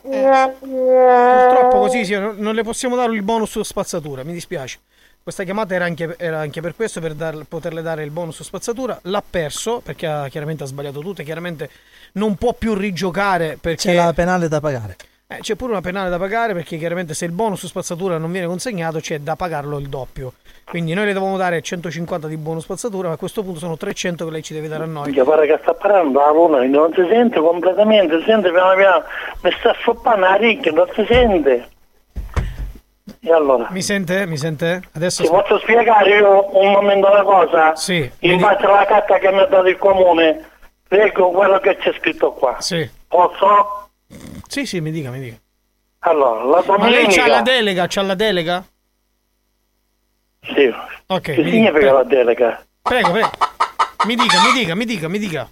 Eh, purtroppo così sì, non, le possiamo dare il bonus su spazzatura, mi dispiace. Questa chiamata era anche, era anche per questo, per dar- poterle dare il bonus su spazzatura. L'ha perso perché ha, chiaramente ha sbagliato tutto e chiaramente non può più rigiocare perché... C'è la penale da pagare. Eh, c'è pure una penale da pagare perché chiaramente se il bonus su spazzatura non viene consegnato c'è da pagarlo il doppio. Quindi noi le dovevamo dare 150 di bonus spazzatura, ma a questo punto sono 300 che lei ci deve dare a noi. Che pare che sta parlando la luna, non si sente completamente, si sente piano piano, mi sta soppando la ricchia, non si sente. E allora? Mi sente? Mi sente? Adesso Ti posso spiegare io un momento una cosa? Sì. In base alla carta che mi ha dato il comune, leggo quello che c'è scritto qua. Sì. Posso? Sì, sì, mi dica, mi dica. Allora, la Ma lei domenica... c'ha la delega? C'ha la delega? Sì. Ok, Che mi dica, significa prego. la delega? Prego, prego. Mi dica, mi dica, mi dica, mi dica.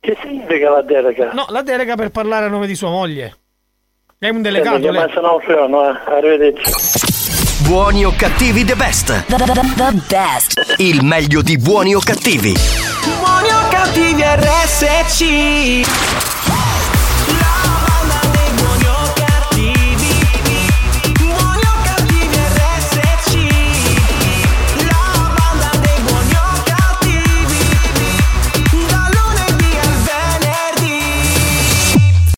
Che significa la delega? No, la delega per parlare a nome di sua moglie. È un delegato, lei. passano un freno, eh. Arrivederci. Buoni o cattivi the best. The best. Il meglio di buoni o cattivi. Buoni o cattivi RSC